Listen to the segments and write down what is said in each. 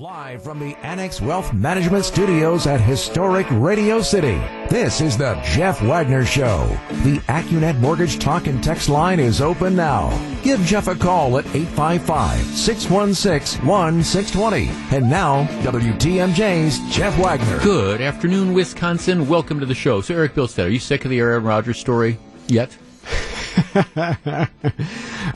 Live from the Annex Wealth Management Studios at historic Radio City, this is the Jeff Wagner Show. The Accunet Mortgage Talk and Text line is open now. Give Jeff a call at 855-616-1620. And now, WTMJ's Jeff Wagner. Good afternoon, Wisconsin. Welcome to the show. So, Eric Bilstead, are you sick of the Aaron Rodgers story yet?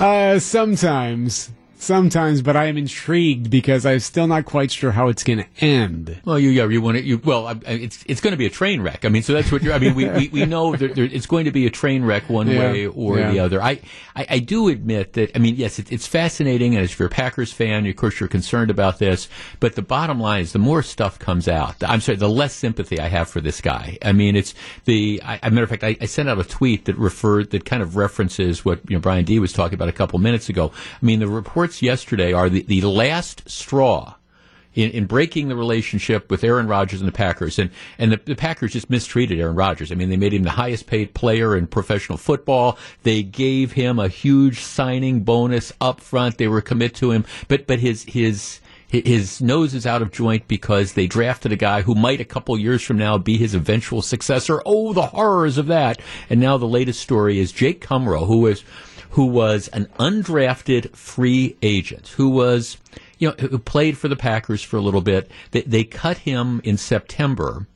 uh, sometimes. Sometimes, but I am intrigued because I'm still not quite sure how it's going to end. Well, you, yeah, you want to, you, well, I, it's, it's going to be a train wreck. I mean, so that's what you're, I mean, we, we, we know that there, it's going to be a train wreck one Yeah, way or yeah. the other. I, I, I do admit that, I mean, yes, it, it's fascinating. And if you're a Packers fan, of course, you're concerned about this. But the bottom line is the more stuff comes out, I'm sorry, the less sympathy I have for this guy. I mean, it's the, I, a matter of fact, I, I sent out a tweet that referred, that kind of references what, you know, Brian D was talking about a couple minutes ago. I mean, the reports yesterday are the, the last straw in, in breaking the relationship with Aaron Rodgers and the Packers. And, and the, the Packers just mistreated Aaron Rodgers. I mean, they made him the highest paid player in professional football. They gave him a huge signing bonus up front. They were committed to him. But, but his, his, his nose is out of joint because they drafted a guy who might a couple years from now be his eventual successor. Oh, the horrors of that. And now the latest story is Jake Kumerow, who is, who was an undrafted free agent, who was, you know, who played for the Packers for a little bit. They, they cut him in September.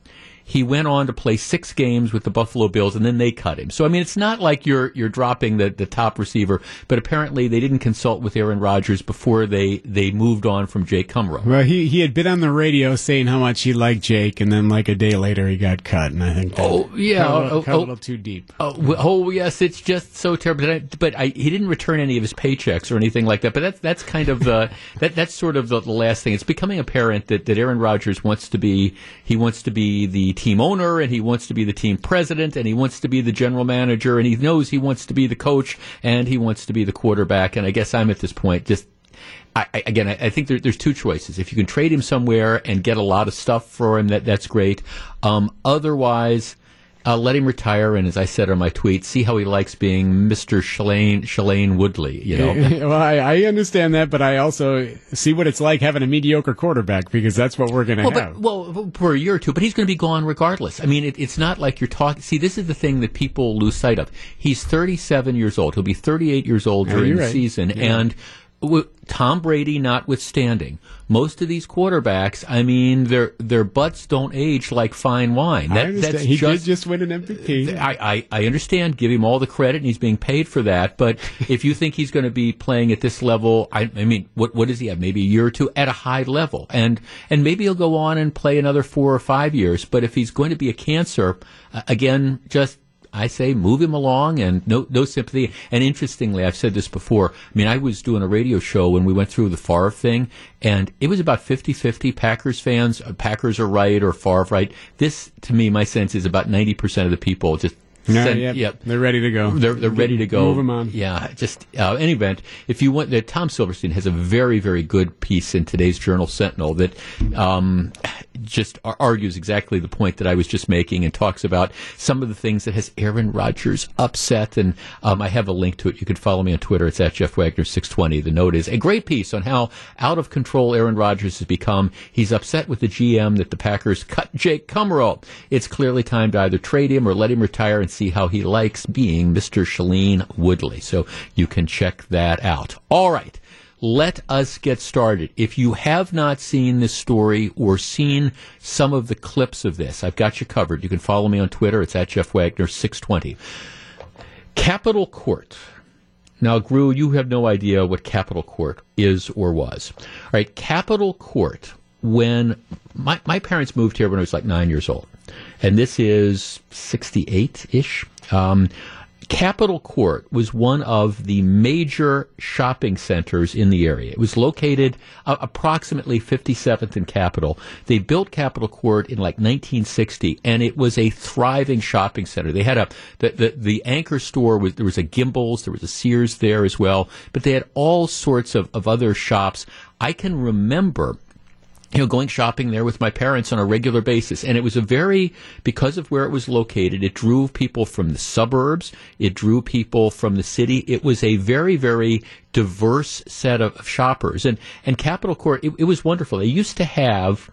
He went on to play six games with the Buffalo Bills, and then they cut him. So I mean, it's not like you're you're dropping the, the top receiver, but apparently they didn't consult with Aaron Rodgers before they, they moved on from Jake Kumerow. Well, he he had been on the radio saying how much he liked Jake, and then like a day later he got cut, and I think that Oh, yeah, cut a little, oh, cut a oh. little too deep. Oh, oh yes, it's just so terrible. But, I, but I, he didn't return any of his paychecks or anything like that. But that's that's kind of the uh, that that's sort of the, the last thing. It's becoming apparent that, that Aaron Rodgers wants to be he wants to be the team owner and he wants to be the team president and he wants to be the general manager and he knows he wants to be the coach and he wants to be the quarterback. And I guess I'm at this point just I, again, I, I think there, there's two choices. If you can trade him somewhere and get a lot of stuff for him, that that's great. Um, otherwise, uh, let him retire. And as I said on my tweet, see how he likes being Mr. Shailene Shailene Woodley. You know, well, I, I understand that, but I also see what it's like having a mediocre quarterback because that's what we're going to well, have. but, well, for a year or two, but he's going to be gone regardless. I mean, it, it's not like you're talking. See, this is the thing that people lose sight of. He's 37 years old. He'll be 38 years old during you're the right. season, and. Tom Brady notwithstanding, most of these quarterbacks, I mean, their their butts don't age like fine wine. I That, understand. that's he just, did just win an MVP. I, I, I understand. Give him all the credit, and he's being paid for that. But if you think he's going to be playing at this level, I, I mean, what what does he have? Maybe a year or two at a high level, and and maybe he'll go on and play another four or five years. But if he's going to be a cancer, uh, again, just. I say move him along and no no sympathy. And interestingly, I've said this before. I mean, I was doing a radio show when we went through the Favre thing, and it was about 50-50 Packers fans. uh, Packers are right or Favre right. This, to me, my sense is about ninety percent of the people just No, send- yep, yep. they're ready to go. They're, they're ready to go. Move 'em on. Yeah, just uh, any event. If you want, that Tom Silverstein has a very, very good piece in today's Journal Sentinel that um, just ar- argues exactly the point that I was just making and talks about some of the things that has Aaron Rodgers upset. And um, I have a link to it. You can follow me on Twitter. It's at Jeff Wagner six twenty. The note is a great piece on how out of control Aaron Rodgers has become. He's upset with the GM that the Packers cut Jake Kumerow. It's clearly time to either trade him or let him retire and see how he likes being Mr. Shailene Woodley. So you can check that out. All right. Let us get started. If you have not seen this story or seen some of the clips of this, I've got you covered. You can follow me on Twitter. It's at Jeff Wagner 620. Capitol Court. Now, Gru, you have no idea what Capitol Court is or was. All right, Capitol Court, when my, my parents moved here when I was like nine years old, and this is 68 ish. Um, Capitol Court was one of the major shopping centers in the area. It was located uh, approximately 57th and Capitol. They built Capitol Court in like 1960, and it was a thriving shopping center. They had a the the, the anchor store was there was a Gimbels, there was a Sears there as well, but they had all sorts of, of other shops. I can remember you know, going shopping there with my parents on a regular basis. And it was a very, because of where it was located, it drew people from the suburbs. It drew people from the city. It was a very, very diverse set of shoppers. And, and Capitol Court, it, it was wonderful. They used to have,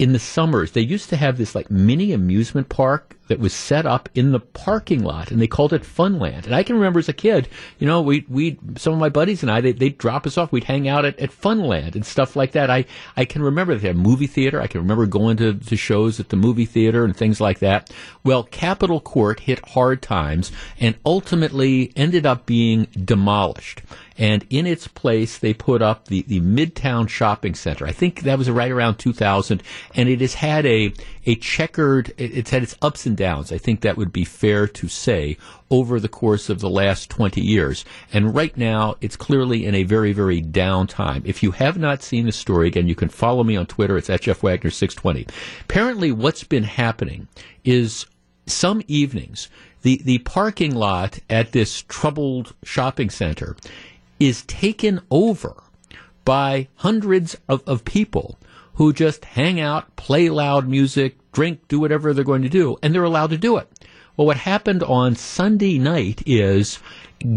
in the summers, they used to have this like mini amusement park that was set up in the parking lot, and they called it Funland. And I can remember as a kid, you know, we we some of my buddies and I they would drop us off. We'd hang out at, at Funland and stuff like that. I I can remember they had a movie theater. I can remember going to, to shows at the movie theater and things like that. Well, Capitol Court hit hard times and ultimately ended up being demolished and in its place they put up the, the Midtown Shopping Center. I think that was right around 2000, and it has had a a checkered. It's had its ups and downs. I think that would be fair to say over the course of the last 20 years. And right now, it's clearly in a very, very down time. If you have not seen the story, again, you can follow me on Twitter. It's at Jeff Wagner 620. Apparently, what's been happening is some evenings, the, the parking lot at this troubled shopping center is taken over by hundreds of, of people who just hang out, play loud music, drink, do whatever they're going to do, and they're allowed to do it. Well, what happened on Sunday night is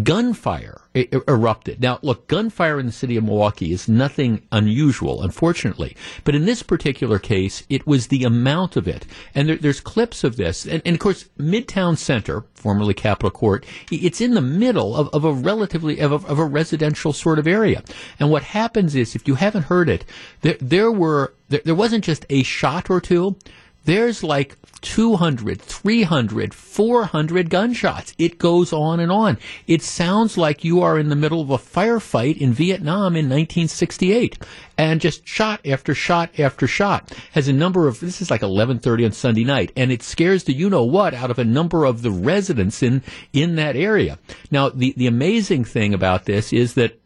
gunfire erupted. Now, look, gunfire in the city of Milwaukee is nothing unusual, unfortunately. But in this particular case, it was the amount of it. And there, there's clips of this. And, and, of course, Midtown Center, formerly Capitol Court, it's in the middle of, of a relatively, of a, of a, residential sort of area. And what happens is, if you haven't heard it, there, there were, there, there wasn't just a shot or two there's like 200, 300, 400 gunshots. It goes on and on. It sounds like you are in the middle of a firefight in Vietnam in 1968 and just shot after shot after shot has a number of this is like 11:30 on Sunday night and it scares the you know what out of a number of the residents in in that area. Now the the amazing thing about this is that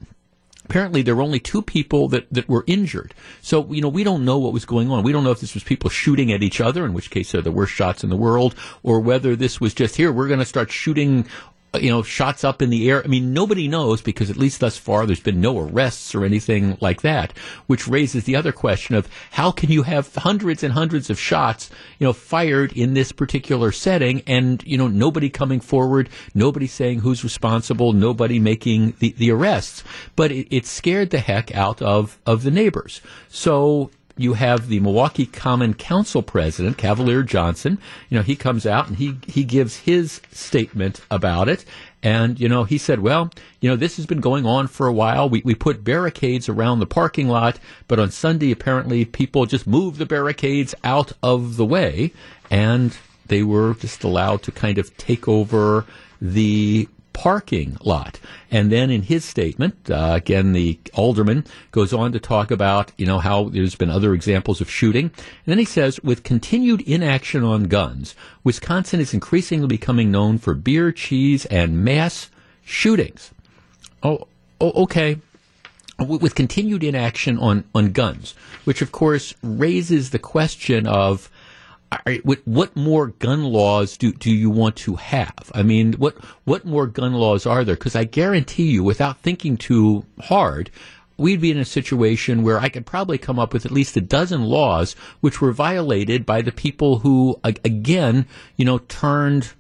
apparently there were only two people that, that were injured. So, you know, we don't know what was going on. We don't know if this was people shooting at each other, in which case they're the worst shots in the world, or whether this was just here, we're going to start shooting Uh, you know, shots up in the air. I mean, nobody knows because at least thus far there's been no arrests or anything like that, which raises the other question of how can you have hundreds and hundreds of shots, you know, fired in this particular setting and, you know, nobody coming forward, nobody saying who's responsible, nobody making the, the arrests. But it, it scared the heck out of, of the neighbors. So, you have the Milwaukee Common Council president, Cavalier Johnson. You know, he comes out and he, he gives his statement about it. And, you know, he said, well, you know, this has been going on for a while. We, we put barricades around the parking lot, but on Sunday, apparently, people just moved the barricades out of the way and they were just allowed to kind of take over the parking lot. And then in his statement, uh, again, the alderman goes on to talk about, you know, how there's been other examples of shooting. And then he says, with continued inaction on guns, Wisconsin is increasingly becoming known for beer, cheese, and mass shootings. Oh, oh okay with continued inaction on, on guns, which of course raises the question of what, what more gun laws do, do you want to have? I mean, what what more gun laws are there? Because I guarantee you, without thinking too hard, we'd be in a situation where I could probably come up with at least a dozen laws which were violated by the people who, again, you know, turned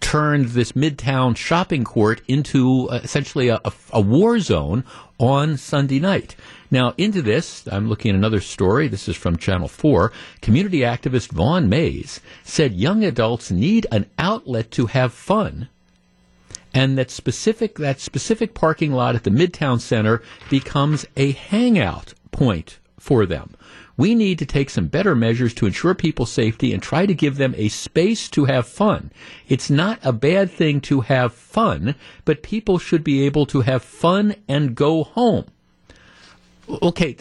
turned this midtown shopping court into uh, essentially a, a, a war zone on Sunday night. Now, into this, I'm looking at another story. This is from Channel 4. Community activist Vaun Mayes said young adults need an outlet to have fun and that specific that specific parking lot at the Midtown Center becomes a hangout point for them. We need to take some better measures to ensure people's safety and try to give them a space to have fun. It's not a bad thing to have fun, but people should be able to have fun and go home okay,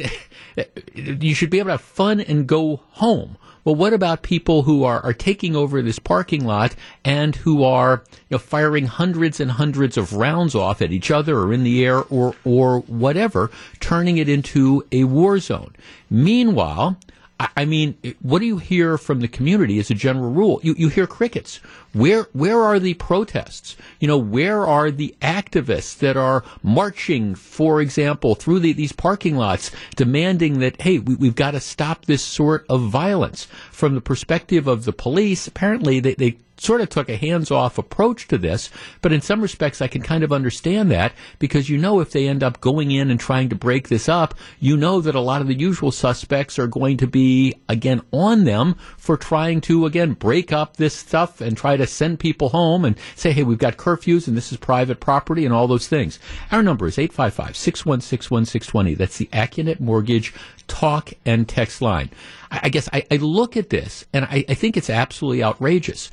you should be able to have fun and go home. Well, what about people who are, are taking over this parking lot and who are you know, firing hundreds and hundreds of rounds off at each other or in the air or, or whatever, turning it into a war zone? Meanwhile, I mean, what do you hear from the community as a general rule? You, you hear crickets. Where where are the protests? You know, where are the activists that are marching, for example, through the, these parking lots, demanding that hey, we, have got to stop this sort of violence? From the perspective of the police, apparently they, they sort of took a hands off approach to this, but in some respects I can kind of understand that because you know if they end up going in and trying to break this up, you know that a lot of the usual suspects are going to be again on them for trying to again break up this stuff and try to send people home and say, hey, we've got curfews and this is private property and all those things. Our number is 855 616 1620. That's the Accunet Mortgage talk and text line. I, I guess I, I, look at this and I, I think it's absolutely outrageous.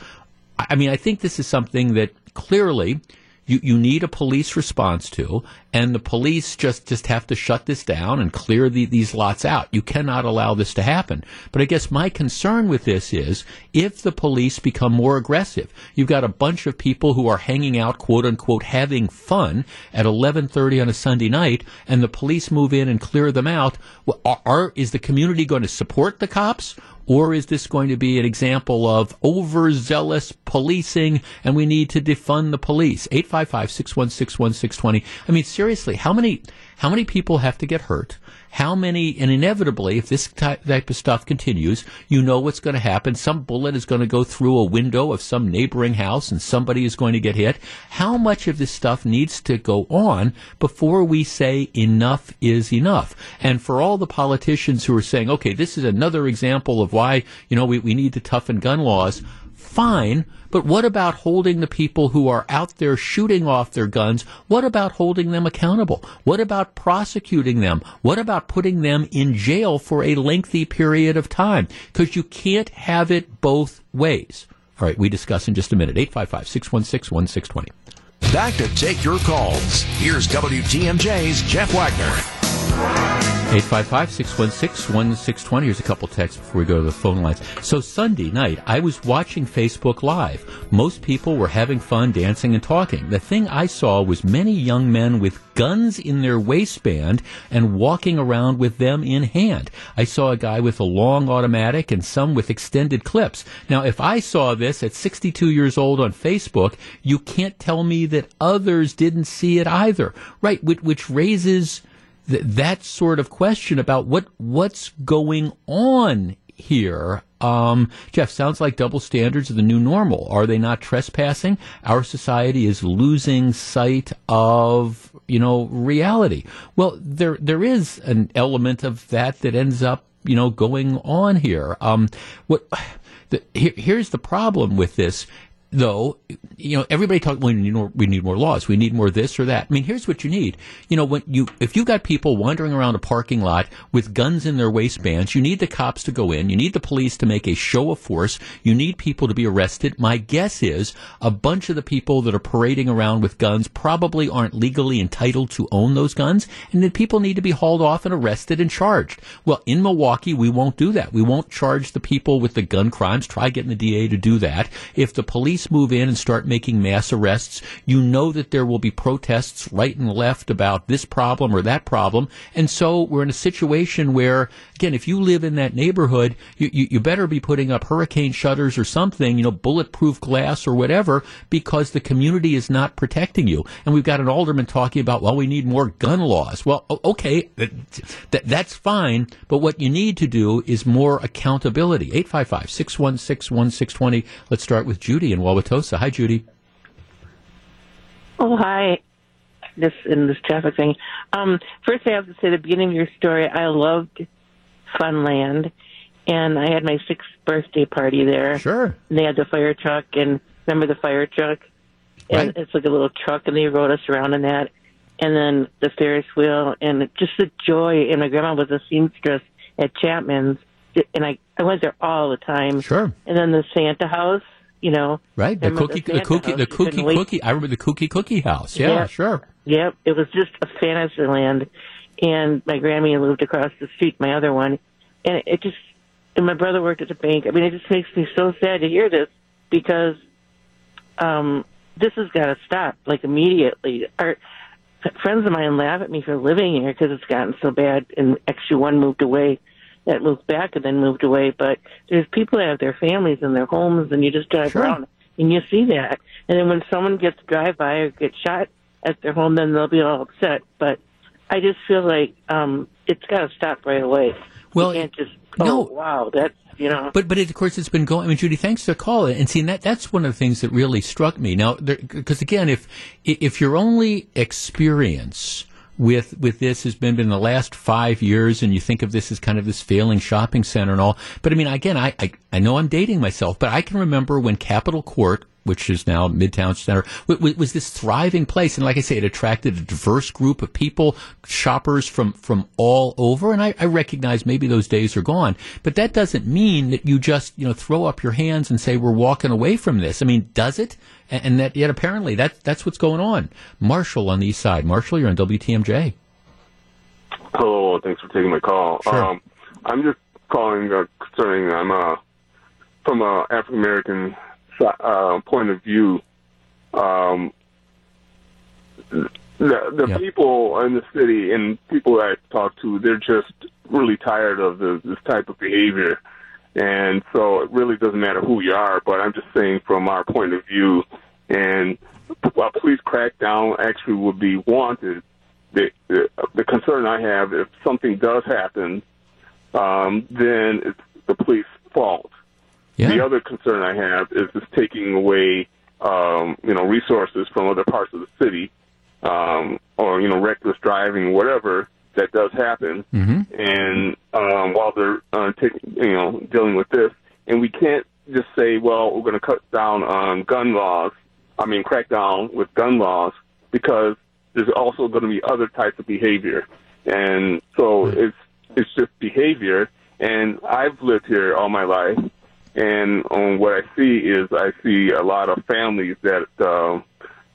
I mean, I think this is something that clearly you, you need a police response to, and the police just, just have to shut this down and clear the, these lots out. You cannot allow this to happen. But I guess my concern with this is if the police become more aggressive, you've got a bunch of people who are hanging out, quote unquote, having fun at 11:30 on a Sunday night, and the police move in and clear them out. Are, are is the community going to support the cops? Or is this going to be an example of overzealous policing and we need to defund the police? 855 616 1620. I mean, seriously, how many, how many people have to get hurt? How many, and inevitably, if this type, of stuff continues, you know what's going to happen. Some bullet is going to go through a window of some neighboring house and somebody is going to get hit. How much of this stuff needs to go on before we say enough is enough? And for all the politicians who are saying, okay, this is another example of why, you know, we, we need to toughen gun laws, fine, but what about holding the people who are out there shooting off their guns? What about holding them accountable? What about prosecuting them? What about putting them in jail for a lengthy period of time? Because you can't have it both ways. All right, we discuss in just a minute. 855 616 1620. Back to take your calls. Here's WTMJ's Jeff Wagner. 855 616 1620. Here's a couple texts before we go to the phone lines. So, Sunday night, I was watching Facebook Live. Most people were having fun dancing and talking. The thing I saw was many young men with guns in their waistband and walking around with them in hand. I saw a guy with a long automatic and some with extended clips. Now, if I saw this at 62 years old on Facebook, you can't tell me that others didn't see it either. Right? Which, which raises th- that sort of question about what what's going on here. Um, Jeff, sounds like double standards are the new normal. Are they not trespassing? Our society is losing sight of, you know, reality. Well, there, there is an element of that that ends up, you know, going on here. Um, what, the, here, here's the problem with this though, you know, everybody talks. We need more. We need more laws. We need more this or that. I mean, here's what you need. You know, when you if you got people wandering around a parking lot with guns in their waistbands, you need the cops to go in. You need the police to make a show of force. You need people to be arrested. My guess is a bunch of the people that are parading around with guns probably aren't legally entitled to own those guns, and then people need to be hauled off and arrested and charged. Well, in Milwaukee, we won't do that. We won't charge the people with the gun crimes. Try getting the DA to do that. If the police move in and start making mass arrests, you know that there will be protests right and left about this problem or that problem. And so we're in a situation where, again, if you live in that neighborhood, you, you, you better be putting up hurricane shutters or something, you know, bulletproof glass or whatever, because the community is not protecting you. And we've got an alderman talking about, well, we need more gun laws. Well, okay, that, that, that's fine, but what you need to do is more accountability. 855 616 1620. Let's start with Judy in Wauwatosa. Hi, Judy. Oh, hi. This in this traffic thing. Um, first, I have to say, the beginning of your story, I loved Funland, and I had my sixth birthday party there. Sure. And they had the fire truck, and remember the fire truck? And right. it's like a little truck, and they rode us around in that. And then the Ferris wheel, and just the joy. And my grandma was a seamstress at Chapman's, and I I went there all the time. Sure. And then the Santa house you know. Right, the cookie, the, the cookie, house. the cookie, cookie. I remember the cookie, cookie house. Yeah, yeah, sure. Yep, it was just a fantasy land, and my Grammy lived across the street, my other one, and it just. And my brother worked at the bank. I mean, it just makes me so sad to hear this because um, this has got to stop, like immediately. Our friends of mine laugh at me for living here because it's gotten so bad, and XU1 moved away. That moved back and then moved away, but there's people that have their families and their homes, and you just drive Sure. around and you see that. And then when someone gets drive by or gets shot at their home, then they'll be all upset. But I just feel like um, it's got to stop right away. Well, you can't just oh no. wow, that's you know. But but it, of course it's been going. I mean, Judy, thanks for the call. And see, that that's one of the things that really struck me. Now, because again, if if your only experience with with this has been in the last five years, and you think of this as kind of this failing shopping center and all. But I mean, again, I I, I know I'm dating myself, but I can remember when Capitol Court which is now Midtown Center, was, was this thriving place. And like I say, it attracted a diverse group of people, shoppers from, from all over. And I, I recognize maybe those days are gone, but that doesn't mean that you just, you know, throw up your hands and say, we're walking away from this. I mean, does it? And, and that yet apparently that, that's what's going on. Marshall on the east side. Marshall, you're on WTMJ. Hello, thanks for taking my call. Sure. Um, I'm just calling uh, concerning I'm uh, from a African American uh, point of view. Um, the the people in the city and people I talk to, they're just really tired of the, this type of behavior, and so it really doesn't matter who you are. But I'm just saying from our point of view, and while police crackdown actually would be wanted the, the the concern I have if something does happen, um, then it's the police fault. Yeah. The other concern I have is just taking away, um, you know, resources from other parts of the city, um, or you know, reckless driving, whatever that does happen. Mm-hmm. And um, while they're uh, taking, you know, dealing with this, and we can't just say, well, we're going to cut down on gun laws. I mean, crack down with gun laws because there's also going to be other types of behavior, and so it's it's just behavior. And I've lived here all my life, and um, what I see is I see a lot of families that uh,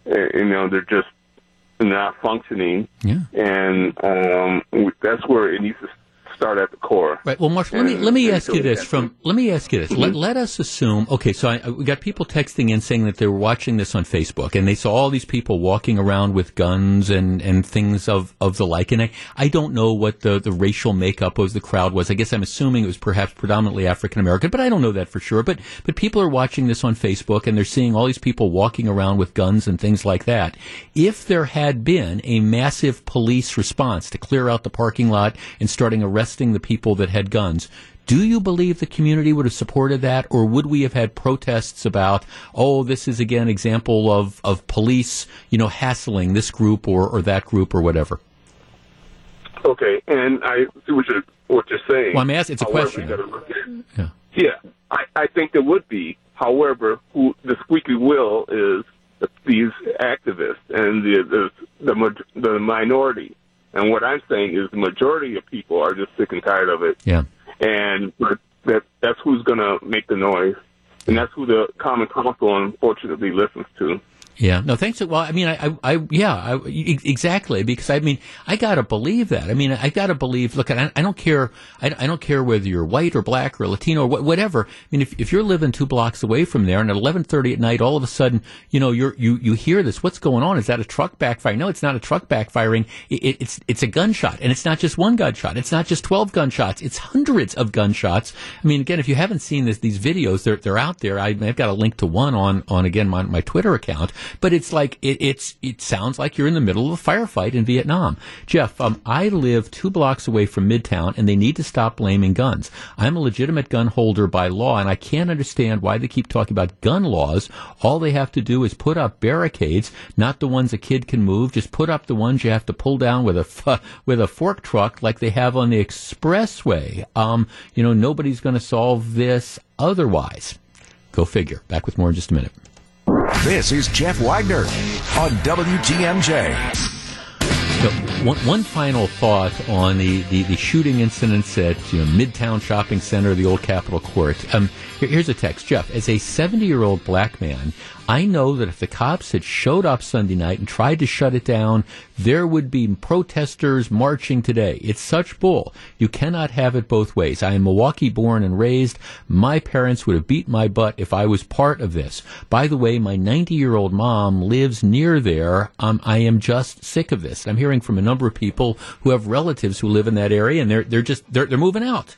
you know they're just not functioning, Yeah. and um, that's where it needs to start at the core. Right. Well, Marshall, let me let me ask you this. From let me ask you this. Let, mm-hmm. let us assume. Okay, so I, we got people texting in saying that they were watching this on Facebook and they saw all these people walking around with guns and, and things of, of the like. And I, I don't know what the, the racial makeup of the crowd was. I guess I'm assuming it was perhaps predominantly African American, but I don't know that for sure. But but people are watching this on Facebook and they're seeing all these people walking around with guns and things like that. If there had been a massive police response to clear out the parking lot and starting arresting the people that had guns, do you believe the community would have supported that, or would we have had protests about, oh, this is again example of, of police, you know, hassling this group or, or that group or whatever? Okay, and I see what you're what you're saying. Well, I'm asking- it's a However, question. you gotta look at- Yeah. Yeah, I, I think there would be. However, who the squeaky wheel is these activists and the the the, the minority. And what I'm saying is the majority of people are just sick and tired of it. Yeah. And that that's who's going to make the noise, and that's who the Common Council unfortunately listens to. Yeah, no, thanks. Well, I mean, I, I, I yeah, I, exactly. Because I mean, I gotta believe that. I mean, I gotta believe. Look, I, I don't care. I, I don't care whether you're white or black or Latino or wha- whatever. I mean, if, if you're living two blocks away from there, and at eleven thirty at night, all of a sudden, you know, you're you you hear this. What's going on? Is that a truck backfiring? No, it's not a truck backfiring. It, it, it's it's a gunshot, and it's not just one gunshot. It's not just twelve gunshots. It's hundreds of gunshots. I mean, again, if you haven't seen this, these videos, they're they're out there. I, I've got a link to one on on again my my Twitter account. But it's like it, it's it sounds like you're in the middle of a firefight in Vietnam. Jeff, um, I live two blocks away from Midtown, and they need to stop blaming guns. I'm a legitimate gun holder by law, and I can't understand why they keep talking about gun laws. All they have to do is put up barricades, not the ones a kid can move. Just put up the ones you have to pull down with a with a fork truck, like they have on the expressway. Um, you know, nobody's going to solve this otherwise. Go figure. Back with more in just a minute. This is Jeff Wagner on WTMJ. So one, one final thought on the, the, the shooting incidents at you know, Midtown Shopping Center, the old Capitol Court. Um, here- here's a text, Jeff. As a 70 year old black man, I know that if the cops had showed up Sunday night and tried to shut it down, there would be protesters marching today. It's such bull. You cannot have it both ways. I am Milwaukee born and raised. My parents would have beat my butt if I was part of this. By the way, my 90 year old mom lives near there. Um, I am just sick of this. I'm hearing from a number of people who have relatives who live in that area and they're, they're just, they're, they're moving out.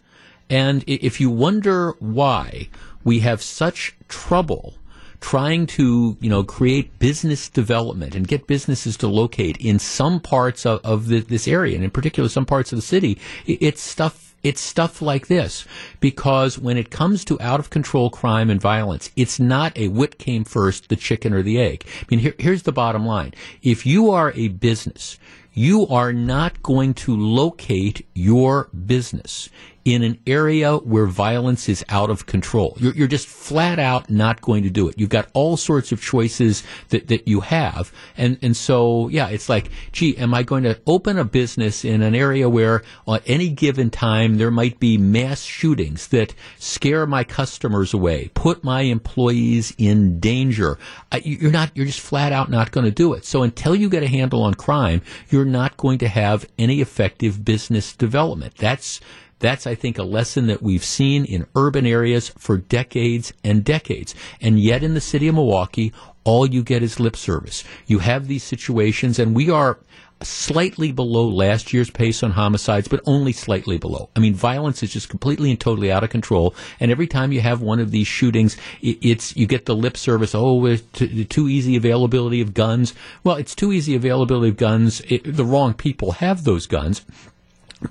And if you wonder why we have such trouble trying to, you know, create business development and get businesses to locate in some parts of, of the, this area, and in particular some parts of the city, it's stuff it's stuff like this because when it comes to out of control crime and violence, it's not a what came first, the chicken or the egg. I mean, here, here's the bottom line. If you are a business, you are not going to locate your business in an area where violence is out of control. You're, you're, just flat out not going to do it. You've got all sorts of choices that, that you have. And, and so, yeah, it's like, gee, am I going to open a business in an area where at any given time there might be mass shootings that scare my customers away, put my employees in danger? You're not, you're just flat out not going to do it. So until you get a handle on crime, you're not going to have any effective business development. That's, that's, I think, a lesson that we've seen in urban areas for decades and decades. And yet in the city of Milwaukee, all you get is lip service. You have these situations, and we are slightly below last year's pace on homicides, but only slightly below. I mean, violence is just completely and totally out of control. And every time you have one of these shootings, it's you get the lip service. Oh, it's too, easy availability of guns. Well, it's too easy availability of guns. It, the wrong people have those guns.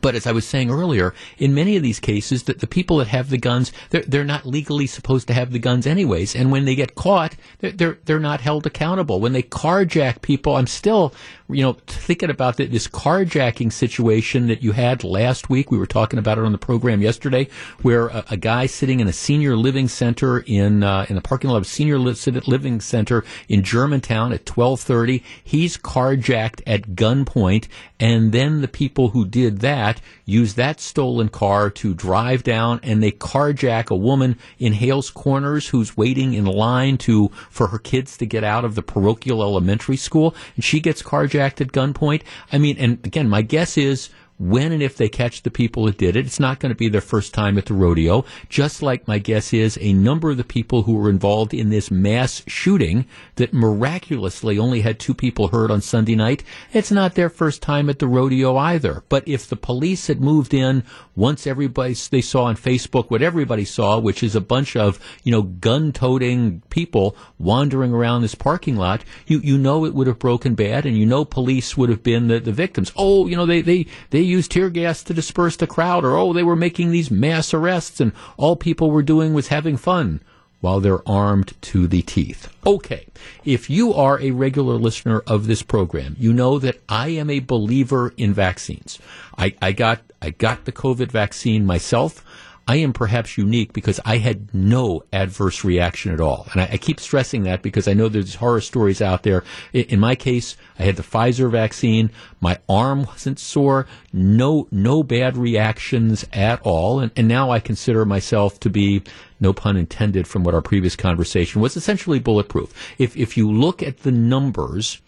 But as I was saying earlier, in many of these cases, that the people that have the guns, they're, they're not legally supposed to have the guns anyways. And when they get caught, they're, they're, they're not held accountable. When they carjack people, I'm still you know, thinking about this carjacking situation that you had last week, we were talking about it on the program yesterday, where a, a guy sitting in a senior living center in uh, in the parking lot of senior living center in Germantown at twelve thirty, he's carjacked at gunpoint, and then the people who did that use that stolen car to drive down and they carjack a woman in Hales Corners who's waiting in line to for her kids to get out of the parochial elementary school, and she gets carjacked at gunpoint. I mean, and again, my guess is when and if they catch the people that did it, it's not going to be their first time at the rodeo. Just like my guess is a number of the people who were involved in this mass shooting that miraculously only had two people hurt on Sunday night, it's not their first time at the rodeo either. But if the police had moved in once everybody they saw on Facebook what everybody saw, which is a bunch of you know gun-toting people wandering around this parking lot, you you know it would have broken bad, and you know police would have been the, the victims. Oh, you know they they they used tear gas to disperse the crowd, or oh they were making these mass arrests, and all people were doing was having fun while they're armed to the teeth. Okay, if you are a regular listener of this program, you know that I am a believer in vaccines. I, I got I got the COVID vaccine myself. I am perhaps unique because I had no adverse reaction at all. And I, I, keep stressing that because I know there's horror stories out there. In, in, my case, I had the Pfizer vaccine. My arm wasn't sore. No, no bad reactions at all. And, and now I consider myself to be, no pun intended from what our previous conversation was, essentially bulletproof. If, if you look at the numbers,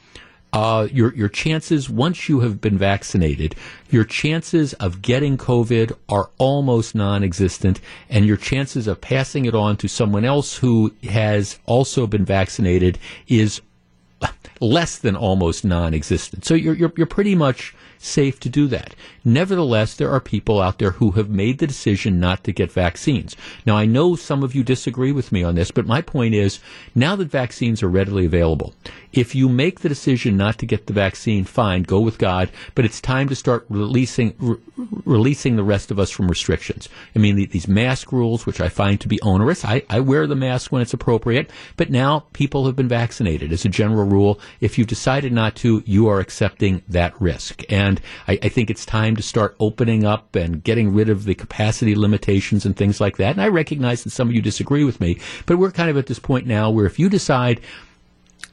uh, your your chances once you have been vaccinated, your chances of getting COVID are almost non-existent, and your chances of passing it on to someone else who has also been vaccinated is less than almost non-existent. So you're you're, you're pretty much safe to do that. Nevertheless, there are people out there who have made the decision not to get vaccines. Now, I know some of you disagree with me on this, but my point is now that vaccines are readily available, if you make the decision not to get the vaccine, fine, go with God, but it's time to start releasing re- releasing the rest of us from restrictions. I mean, the, these mask rules, which I find to be onerous, I, I wear the mask when it's appropriate, but now people have been vaccinated. As a general rule, if you've decided not to, you are accepting that risk. And I, I think it's time to start opening up and getting rid of the capacity limitations and things like that. And I recognize that some of you disagree with me, but we're kind of at this point now where if you decide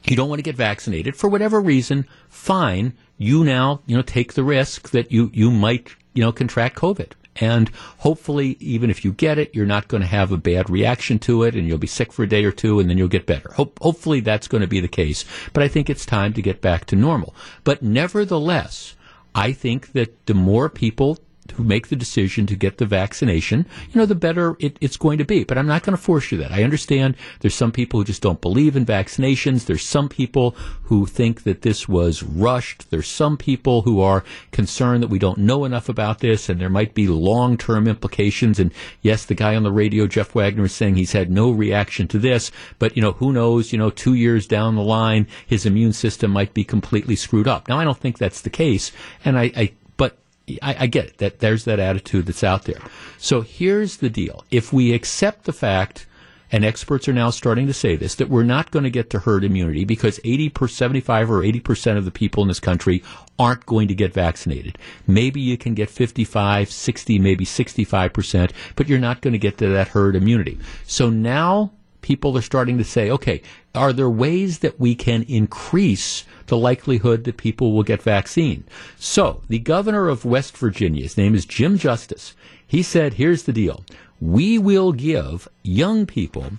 you don't want to get vaccinated for whatever reason, fine. You now, you know, take the risk that you, you might, you know, contract COVID. And hopefully, even if you get it, you're not going to have a bad reaction to it and you'll be sick for a day or two and then you'll get better. Hope, hopefully that's going to be the case. But I think it's time to get back to normal. But nevertheless, I think that the more people who make the decision to get the vaccination, you know, the better it, it's going to be. But I'm not going to force you that. I understand there's some people who just don't believe in vaccinations. There's some people who think that this was rushed. There's some people who are concerned that we don't know enough about this and there might be long term implications. And yes, the guy on the radio, Jeff Wagner, is saying he's had no reaction to this, but you know, who knows, you know, two years down the line, his immune system might be completely screwed up. Now, I don't think that's the case. And I, I I, I, get it, that there's that attitude that's out there. So here's the deal. If we accept the fact and experts are now starting to say this, that we're not going to get to herd immunity because 80 per 75 or 80 percent of the people in this country aren't going to get vaccinated. Maybe you can get 55, 60, maybe 65 percent, but you're not going to get to that herd immunity. So now people are starting to say, okay, are there ways that we can increase the likelihood that people will get vaccine? So the governor of West Virginia, his name is Jim Justice, he said, here's the deal we will give young people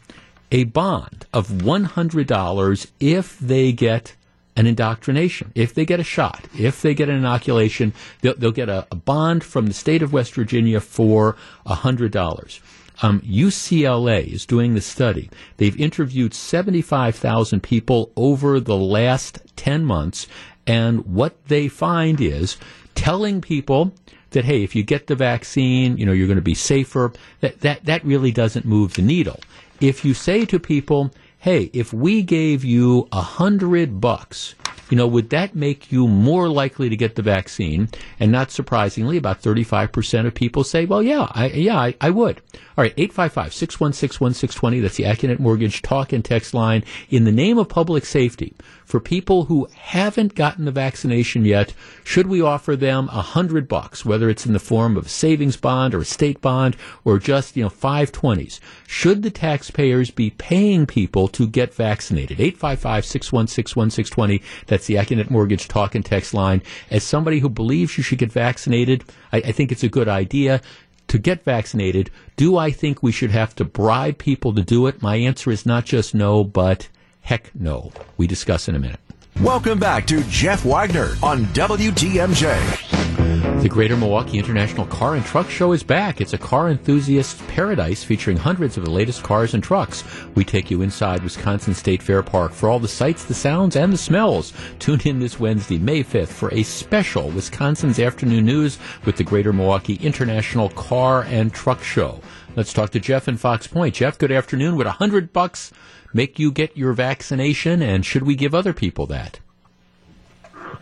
a bond of $100 if they get an indoctrination, if they get a shot, if they get an inoculation, they'll, they'll get a, a, bond from the state of West Virginia for $100. Um, UCLA is doing the study. They've interviewed 75,000 people over the last 10 months, and what they find is telling people that hey, if you get the vaccine, you know you're going to be safer. That that that really doesn't move the needle. If you say to people, hey, if we gave you a hundred bucks, you know, would that make you more likely to get the vaccine? And not surprisingly, about 35% of people say, well, yeah, I, yeah, I, I would. All right, 855-616-1620. That's the Accunet Mortgage talk and text line. In the name of public safety, for people who haven't gotten the vaccination yet, should we offer them a hundred bucks, whether it's in the form of a savings bond or a state bond or just, you know, 520s? Should the taxpayers be paying people to get vaccinated? 855-616-1620. That's the Accunet Mortgage talk and text line. As somebody who believes you should get vaccinated, I, I think it's a good idea to get vaccinated. Do I think we should have to bribe people to do it? My answer is not just no, but heck no. We discuss in a minute. Welcome back to Jeff Wagner on WTMJ. The Greater Milwaukee International Car and Truck Show is back. It's a car enthusiast paradise featuring hundreds of the latest cars and trucks. We take you inside Wisconsin State Fair Park for all the sights, the sounds, and the smells. Tune in this Wednesday, May 5th, for a special Wisconsin's Afternoon News with the Greater Milwaukee International Car and Truck Show. Let's talk to Jeff in Fox Point. Jeff, good afternoon. With a hundred bucks make you get your vaccination, and should we give other people that?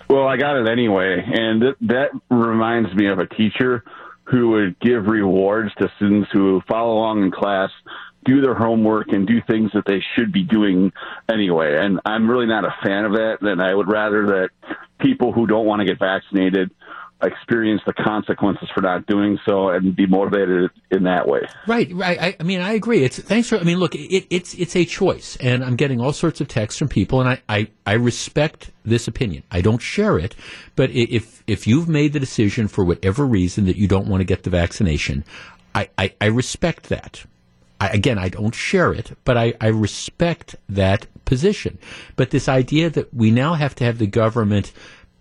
Well, I got it anyway, and th- that reminds me of a teacher who would give rewards to students who follow along in class, do their homework, and do things that they should be doing anyway. And I'm really not a fan of that. And I would rather that people who don't want to get vaccinated experience the consequences for not doing so and be motivated in that way. Right, right. I, I, mean, I agree. It's thanks for. I mean, look, it, it's it's a choice, and I'm getting all sorts of texts from people, and I, I, I respect this opinion. I don't share it, but if if you've made the decision for whatever reason that you don't want to get the vaccination, I, I, I respect that. I, again, I don't share it, but I, I respect that position. But this idea that we now have to have the government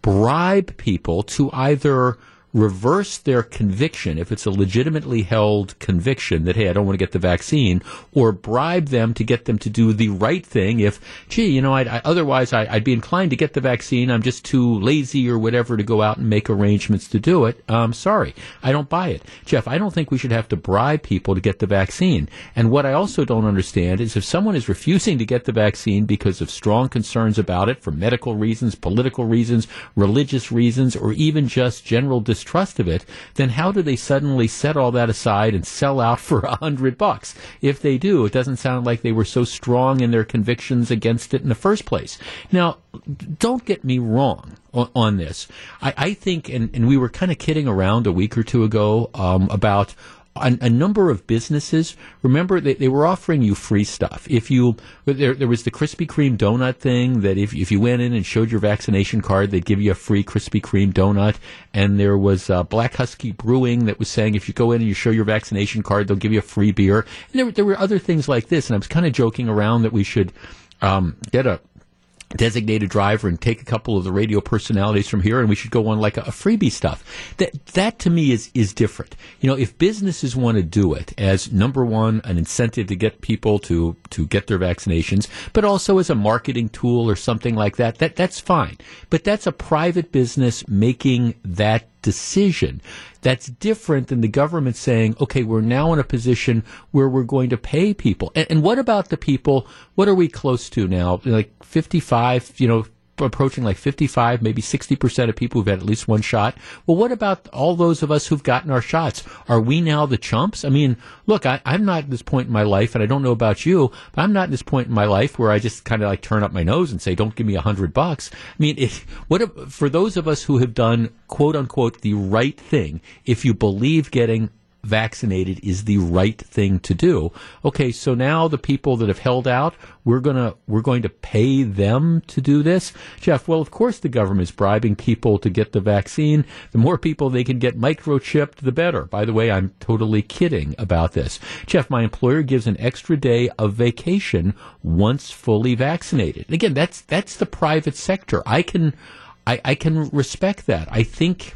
bribe people to either reverse their conviction if it's a legitimately held conviction that hey I don't want to get the vaccine or bribe them to get them to do the right thing if gee you know I'd, I, otherwise I, would be inclined to get the vaccine. I'm just too lazy or whatever to go out and make arrangements to do it. Um, sorry I don't buy it. Jeff I don't think we should have to bribe people to get the vaccine. And what I also don't understand is if someone is refusing to get the vaccine because of strong concerns about it for medical reasons political reasons religious reasons or even just general dis- distrust of it, then how do they suddenly set all that aside and sell out for a hundred bucks? If they do, it doesn't sound like they were so strong in their convictions against it in the first place. Now, don't get me wrong on, this. I, I, think, and, and we were kind of kidding around a week or two ago um, about a, a, number of businesses. Remember, they, they were offering you free stuff. If you there, there was the Krispy Kreme donut thing that if if you went in and showed your vaccination card, they'd give you a free Krispy Kreme donut. And there was uh, Black Husky Brewing that was saying if you go in and you show your vaccination card, they'll give you a free beer. And there there were other things like this. And I was kind of joking around that we should um, get a designated driver and take a couple of the radio personalities from here and we should go on like a, a, freebie stuff. That that to me is is different. You know, if businesses want to do it as number one, an incentive to get people to to get their vaccinations, but also as a marketing tool or something like that, that that's fine. But that's a private business making that decision. That's different than the government saying, okay, we're now in a position where we're going to pay people. And, and what about the people? What are we close to now? Like 55, you know, approaching like 55, maybe 60% of people who've had at least one shot. Well, what about all those of us who've gotten our shots? Are we now the chumps? I mean, look, I, am not at this point in my life, and I don't know about you, but I'm not at this point in my life where I just kind of like turn up my nose and say, don't give me a hundred bucks. I mean, if, what if, for those of us who have done quote unquote the right thing, if you believe getting vaccinated is the right thing to do. Okay, so now the people that have held out, we're gonna we're going to pay them to do this, Jeff. Well, of course the government's bribing people to get the vaccine. The more people they can get microchipped, the better. By the way, I'm totally kidding about this, Jeff. My employer gives an extra day of vacation once fully vaccinated. Again, that's that's the private sector. I can I, I can respect that. I think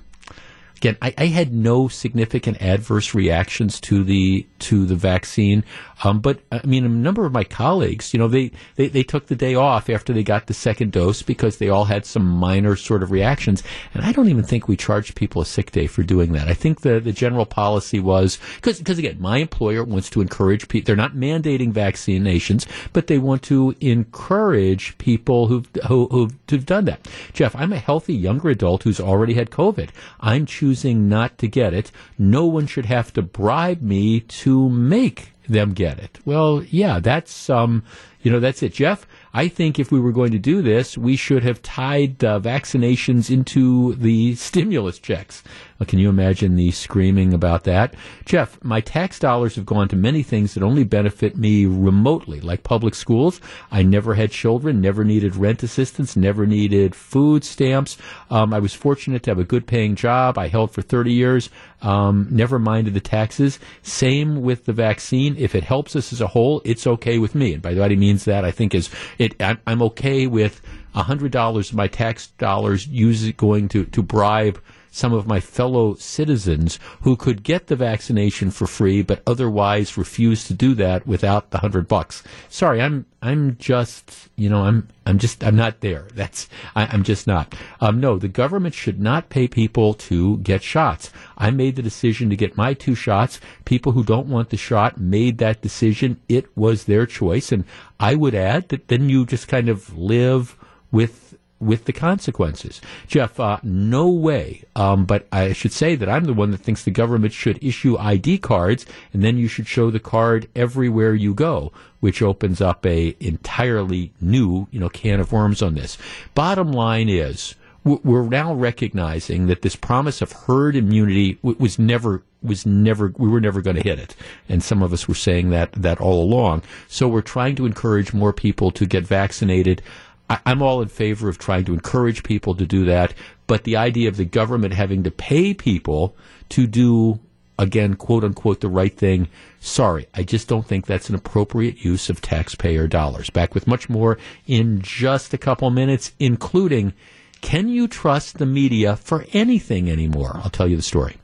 again, I, I, had no significant adverse reactions to the to the vaccine. Um, but I mean, a number of my colleagues, you know, they, they, they took the day off after they got the second dose because they all had some minor sort of reactions. And I don't even think we charged people a sick day for doing that. I think the, the general policy was because because again, my employer wants to encourage people. They're not mandating vaccinations, but they want to encourage people who've who, who've, who've done that. Jeff, I'm a healthy younger adult who's already had COVID. I'm choosing not to get it. No one should have to bribe me to make them get it. Well, yeah, that's um, you know, that's it, Jeff. I think if we were going to do this, we should have tied uh, vaccinations into the stimulus checks. Well, can you imagine the screaming about that? Jeff, my tax dollars have gone to many things that only benefit me remotely, like public schools. I never had children, never needed rent assistance, never needed food stamps. Um, I was fortunate to have a good paying job. I held for 30 years. Um, never minded the taxes. Same with the vaccine. If it helps us as a whole, it's okay with me. And by that he means that I think is it. I'm okay with a hundred dollars of my tax dollars use going to to bribe some of my fellow citizens who could get the vaccination for free, but otherwise refuse to do that without the hundred bucks. Sorry, I'm I'm just you know I'm I'm just I'm not there. That's I, am just not. Um, no, the government should not pay people to get shots. I made the decision to get my two shots. People who don't want the shot made that decision. It was their choice, and I would add that then you just kind of live with with the consequences. Jeff, uh, no way. Um, but I should say that I'm the one that thinks the government should issue ID cards, and then you should show the card everywhere you go, which opens up a entirely new, you know, can of worms on this. Bottom line is. We're now recognizing that this promise of herd immunity was never was never we were never going to hit it and some of us were saying that that all along so we're trying to encourage more people to get vaccinated I, am all in favor of trying to encourage people to do that, but the idea of the government having to pay people to do, again, quote unquote, the right thing, sorry, I just don't think that's an appropriate use of taxpayer dollars. Back with much more in just a couple minutes, including can you trust the media for anything anymore? I'll tell you the story.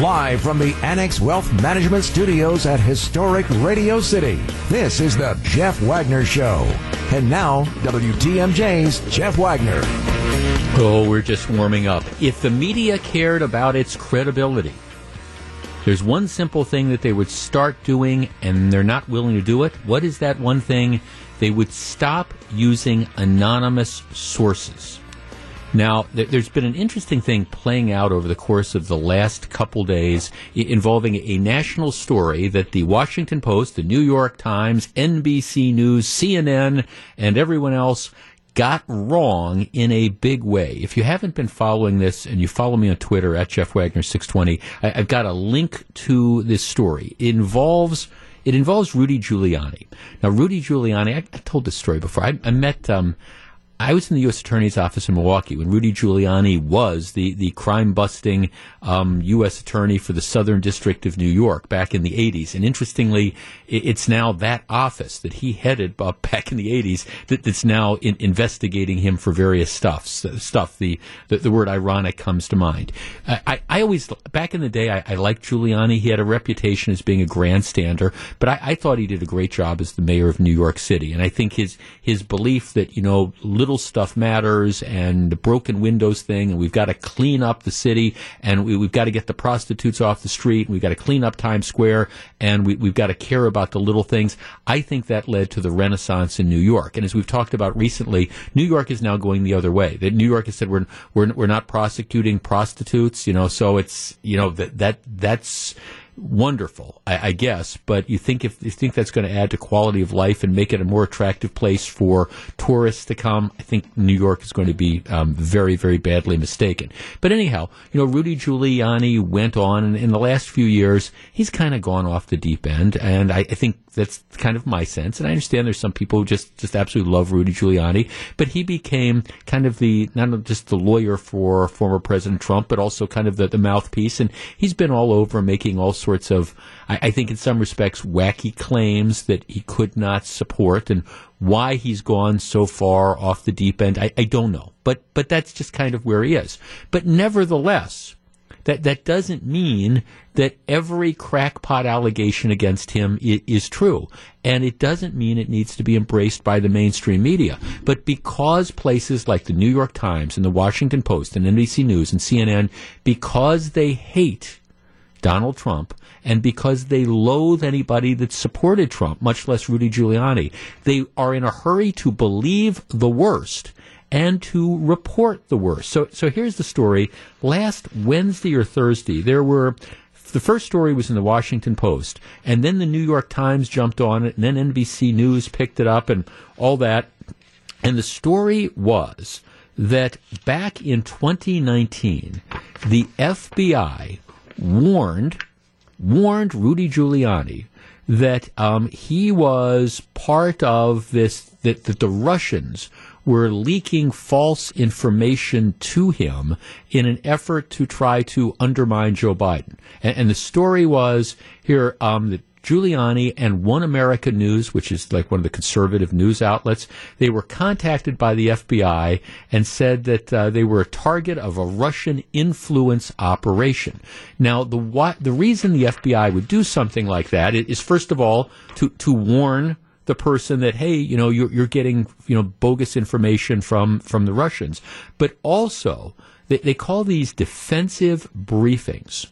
Live from the Annex Wealth Management Studios at historic Radio City, this is the Jeff Wagner Show. And now, WTMJ's Jeff Wagner. Oh, we're just warming up. If the media cared about its credibility, there's one simple thing that they would start doing, and they're not willing to do it. What is that one thing? They would stop using anonymous sources. Now, there's been an interesting thing playing out over the course of the last couple days involving a national story that the Washington Post, the New York Times, NBC News, CNN, and everyone else got wrong in a big way. If you haven't been following this and you follow me on Twitter at Jeff Wagner 620, I, have got a link to this story. It involves it involves Rudy Giuliani. Now, Rudy Giuliani, I, I told this story before. I, I met um, I was in the U.S. Attorney's Office in Milwaukee when Rudy Giuliani was the, the crime busting um, U.S. Attorney for the Southern District of New York back in the 80s. And interestingly, it's now that office that he headed back in the 80s that, that's now in, investigating him for various stuff. Stuff. The, the, the word ironic comes to mind. I, I always, back in the day, I, I liked Giuliani. He had a reputation as being a grandstander, but I, I thought he did a great job as the mayor of New York City. And I think his, his belief that, you know, little little stuff matters and the broken windows thing, and we've got to clean up the city, and we, have got to get the prostitutes off the street, and we've got to clean up Times Square, and we, we've got to care about the little things. I think that led to the renaissance in New York. And as we've talked about recently, New York is now going the other way. That New York has said we're, we're, we're not prosecuting prostitutes, you know, so it's, you know, that, that, that's, wonderful, I, I, guess. But you think if you think that's going to add to quality of life and make it a more attractive place for tourists to come, I think New York is going to be um, very, very badly mistaken. But anyhow, you know, Rudy Giuliani went on, and in the last few years, he's kind of gone off the deep end, and I, I think that's kind of my sense. And I understand there's some people who just, just absolutely love Rudy Giuliani, but he became kind of the, not just the lawyer for former President Trump, but also kind of the, the mouthpiece. And he's been all over making all sorts of, I, I think in some respects, wacky claims that he could not support and why he's gone so far off the deep end. I, I don't know, but, but that's just kind of where he is. But nevertheless, that that doesn't mean that every crackpot allegation against him is, is, true, and it doesn't mean it needs to be embraced by the mainstream media. But because places like the New York Times and the Washington Post and NBC News and CNN, because they hate Donald Trump and because they loathe anybody that supported Trump, much less Rudy Giuliani, they are in a hurry to believe the worst and to report the worst. So, so here's the story. Last Wednesday or Thursday, there were the first story was in the Washington Post, and then the New York Times jumped on it, and then NBC News picked it up, and all that. And the story was that back in 2019, the FBI warned warned Rudy Giuliani that um, he was part of this that, that the Russians were leaking false information to him in an effort to try to undermine Joe Biden. And, and the story was here um, that Giuliani and One America News, which is like one of the conservative news outlets, they were contacted by the FBI and said that uh, they were a target of a Russian influence operation. Now, the the reason the FBI would do something like that is, first of all, to to warn the person that hey you know you're, you're getting you know bogus information from from the Russians but also they, they call these defensive briefings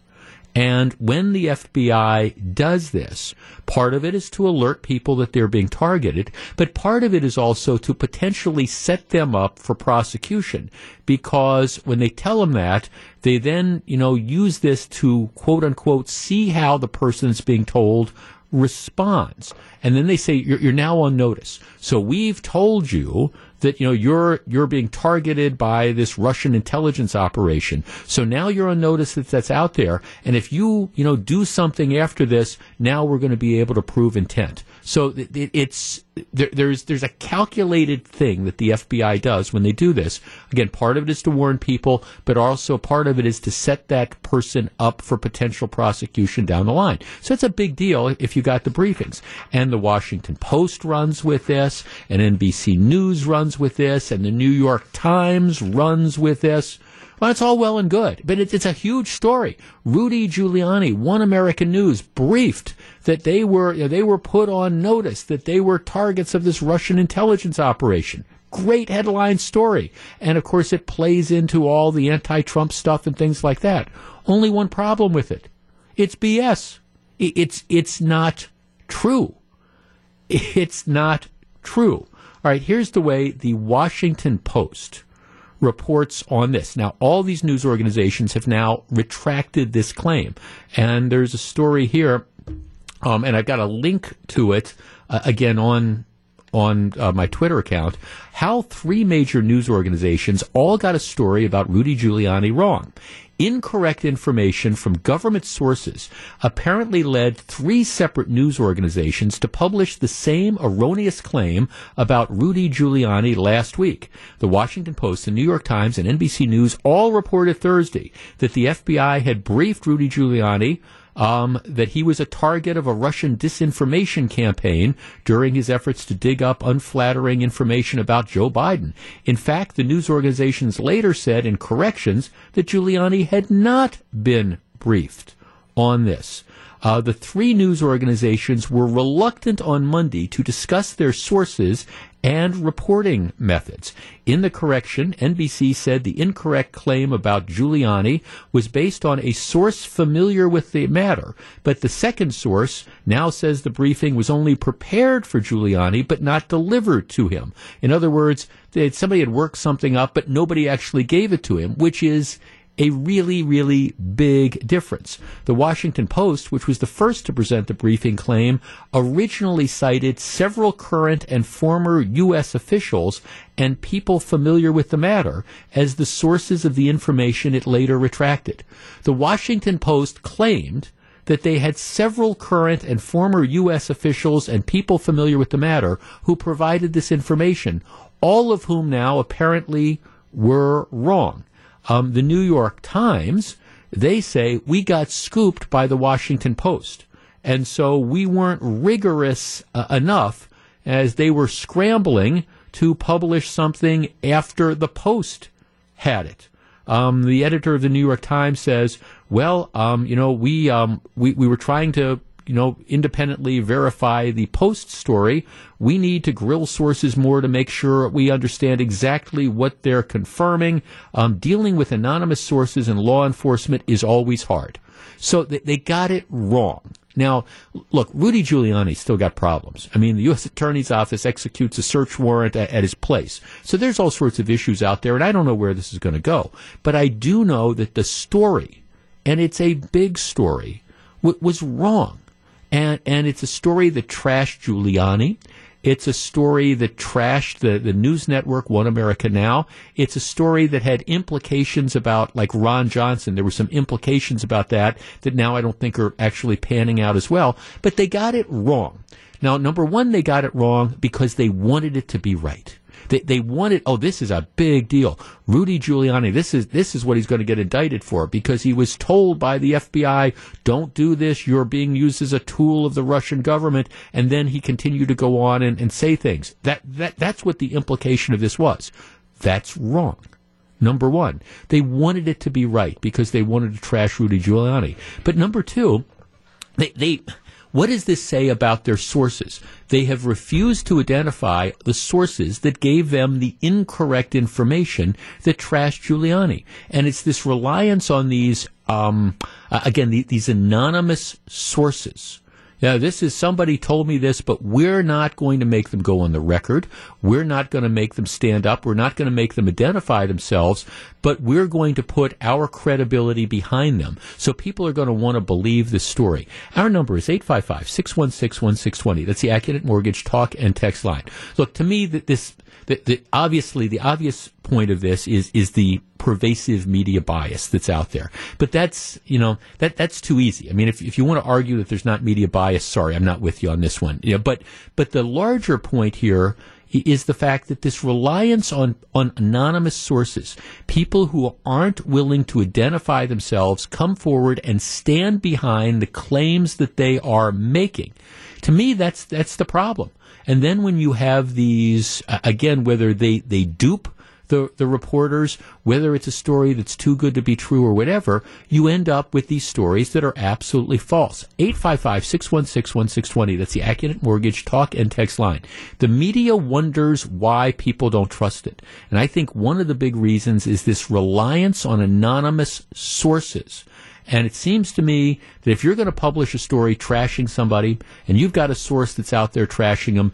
and when the FBI does this, part of it is to alert people that they're being targeted, but part of it is also to potentially set them up for prosecution. Because when they tell them that, they then, you know, use this to quote unquote see how the person is being told responds. And then they say, you're, you're, now on notice. So we've told you that, you know, you're, you're being targeted by this Russian intelligence operation. So now you're on notice that that's out there. And if you, you know, do something after this, now we're going to be able to prove intent. So it's there, there's there's a calculated thing that the FBI does when they do this. Again, part of it is to warn people, but also part of it is to set that person up for potential prosecution down the line. So it's a big deal if you got the briefings. And the Washington Post runs with this, and NBC News runs with this, and the New York Times runs with this. Well, it's all well and good, but it, it's a huge story. Rudy Giuliani, One American News, briefed that they were they were put on notice that they were targets of this Russian intelligence operation. Great headline story, and of course it plays into all the anti-Trump stuff and things like that. Only one problem with it: it's BS. It's it's not true. It's not true. All right, here's the way the Washington Post reports on this. Now, all these news organizations have now retracted this claim. And there's a story here, um, and I've got a link to it uh, again on on uh, my Twitter account how three major news organizations all got a story about Rudy Giuliani wrong. Incorrect information from government sources apparently led three separate news organizations to publish the same erroneous claim about Rudy Giuliani last week. The Washington Post, the New York Times, and NBC News all reported Thursday that the FBI had briefed Rudy Giuliani um, that he was a target of a Russian disinformation campaign during his efforts to dig up unflattering information about Joe Biden. In fact, the news organizations later said in corrections that Giuliani had not been briefed on this. Uh, the three news organizations were reluctant on Monday to discuss their sources and reporting methods. In the correction, NBC said the incorrect claim about Giuliani was based on a source familiar with the matter, but the second source now says the briefing was only prepared for Giuliani but not delivered to him. In other words, somebody had worked something up, but nobody actually gave it to him, which is a really, really big difference. The Washington Post, which was the first to present the briefing claim, originally cited several current and former U.S. officials and people familiar with the matter as the sources of the information it later retracted. The Washington Post claimed that they had several current and former U.S. officials and people familiar with the matter who provided this information, all of whom now apparently were wrong. Um, the New York Times, they say we got scooped by the Washington Post. And so we weren't rigorous uh, enough as they were scrambling to publish something after the Post had it. Um, the editor of the New York Times says, "Well, um, you know, we, um, we we were trying to you know, independently verify the post story. We need to grill sources more to make sure we understand exactly what they're confirming. Um, dealing with anonymous sources and law enforcement is always hard. So they, they got it wrong. Now, look, Rudy Giuliani still got problems. I mean, the U.S. Attorney's Office executes a search warrant at, at, his place. So there's all sorts of issues out there, and I don't know where this is going to go. But I do know that the story, and it's a big story, w- was wrong and and it's a story that trashed Giuliani. It's a story that trashed the, the news network One America Now. It's a story that had implications about like Ron Johnson. There were some implications about that that now I don't think are actually panning out as well. But they got it wrong. Now, number one, they got it wrong because they wanted it to be right. They, they wanted, oh, this is a big deal. Rudy Giuliani, this is, this is what he's going to get indicted for because he was told by the FBI, don't do this. You're being used as a tool of the Russian government. And then he continued to go on and, and say things. That, that, that's what the implication of this was. That's wrong. Number one, they wanted it to be right because they wanted to trash Rudy Giuliani. But number two, they, they, what does this say about their sources? They have refused to identify the sources that gave them the incorrect information that trashed Giuliani. And it's this reliance on these, um, uh, again, the, these anonymous sources yeah, this is somebody told me this, but we're not going to make them go on the record. We're not going to make them stand up. We're not going to make them identify themselves, but we're going to put our credibility behind them. So people are going to want to believe this story. Our number is 855-616-1620. That's the Accunet Mortgage talk and text line. Look, to me, that this, the, the, obviously, the obvious point of this is, is the pervasive media bias that's out there. But that's, you know, that, that's too easy. I mean, if, if you want to argue that there's not media bias, sorry, I'm not with you on this one. Know, but, but the larger point here is the fact that this reliance on, on anonymous sources, people who aren't willing to identify themselves, come forward and stand behind the claims that they are making. To me, that's, that's the problem. And then when you have these, again, whether they, they dupe the, the reporters, whether it's a story that's too good to be true or whatever, you end up with these stories that are absolutely false. 855-616-1620. That's the Accunet Mortgage talk and text line. The media wonders why people don't trust it. And I think one of the big reasons is this reliance on anonymous sources. And it seems to me that if you're going to publish a story trashing somebody and you've got a source that's out there trashing them,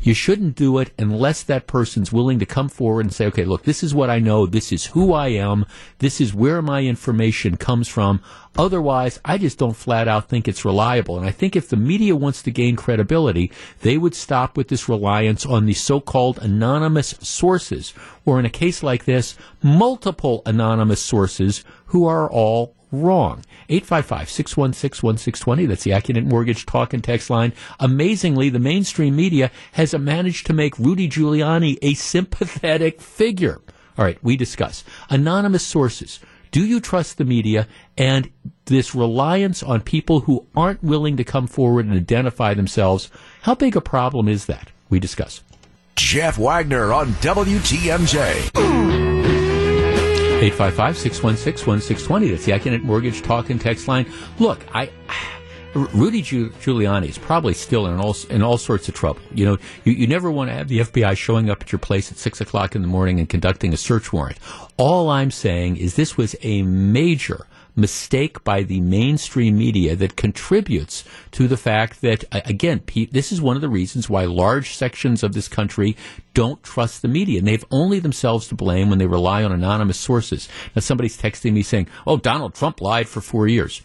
You shouldn't do it unless that person's willing to come forward and say, okay, look, this is what I know. This is who I am. This is where my information comes from. Otherwise, I just don't flat out think it's reliable. And I think if the media wants to gain credibility, they would stop with this reliance on the so-called anonymous sources, or in a case like this, multiple anonymous sources who are all wrong. 855-616-1620. That's the Accunet Mortgage talk and text line. Amazingly, the mainstream media has managed to make Rudy Giuliani a sympathetic figure. All right, we discuss. Anonymous sources. Do you trust the media and this reliance on people who aren't willing to come forward and identify themselves? How big a problem is that? We discuss. Jeff Wagner on WTMJ. 855 616 1620. That's the Accunet Mortgage Talk and Text line. Look, I. Rudy Giuliani is probably still in all in all sorts of trouble. You know, you, you never want to have the FBI showing up at your place at six o'clock in the morning and conducting a search warrant. All I'm saying is this was a major mistake by the mainstream media that contributes to the fact that, again, this is one of the reasons why large sections of this country don't trust the media. And they have only themselves to blame when they rely on anonymous sources. Now, somebody's texting me saying, oh, Donald Trump lied for four years.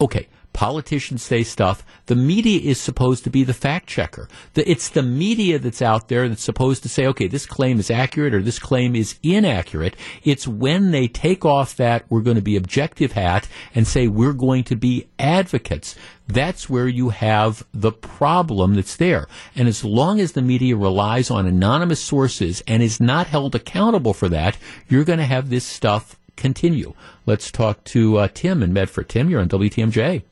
Okay, Politicians say stuff. The media is supposed to be the fact checker. it's the media that's out there that's supposed to say, okay, this claim is accurate or this claim is inaccurate. It's when they take off that we're going to be objective hat and say we're going to be advocates. That's where you have the problem that's there. And as long as the media relies on anonymous sources and is not held accountable for that, you're going to have this stuff continue. Let's talk to uh, Tim in Medford. Tim, you're on WTMJ.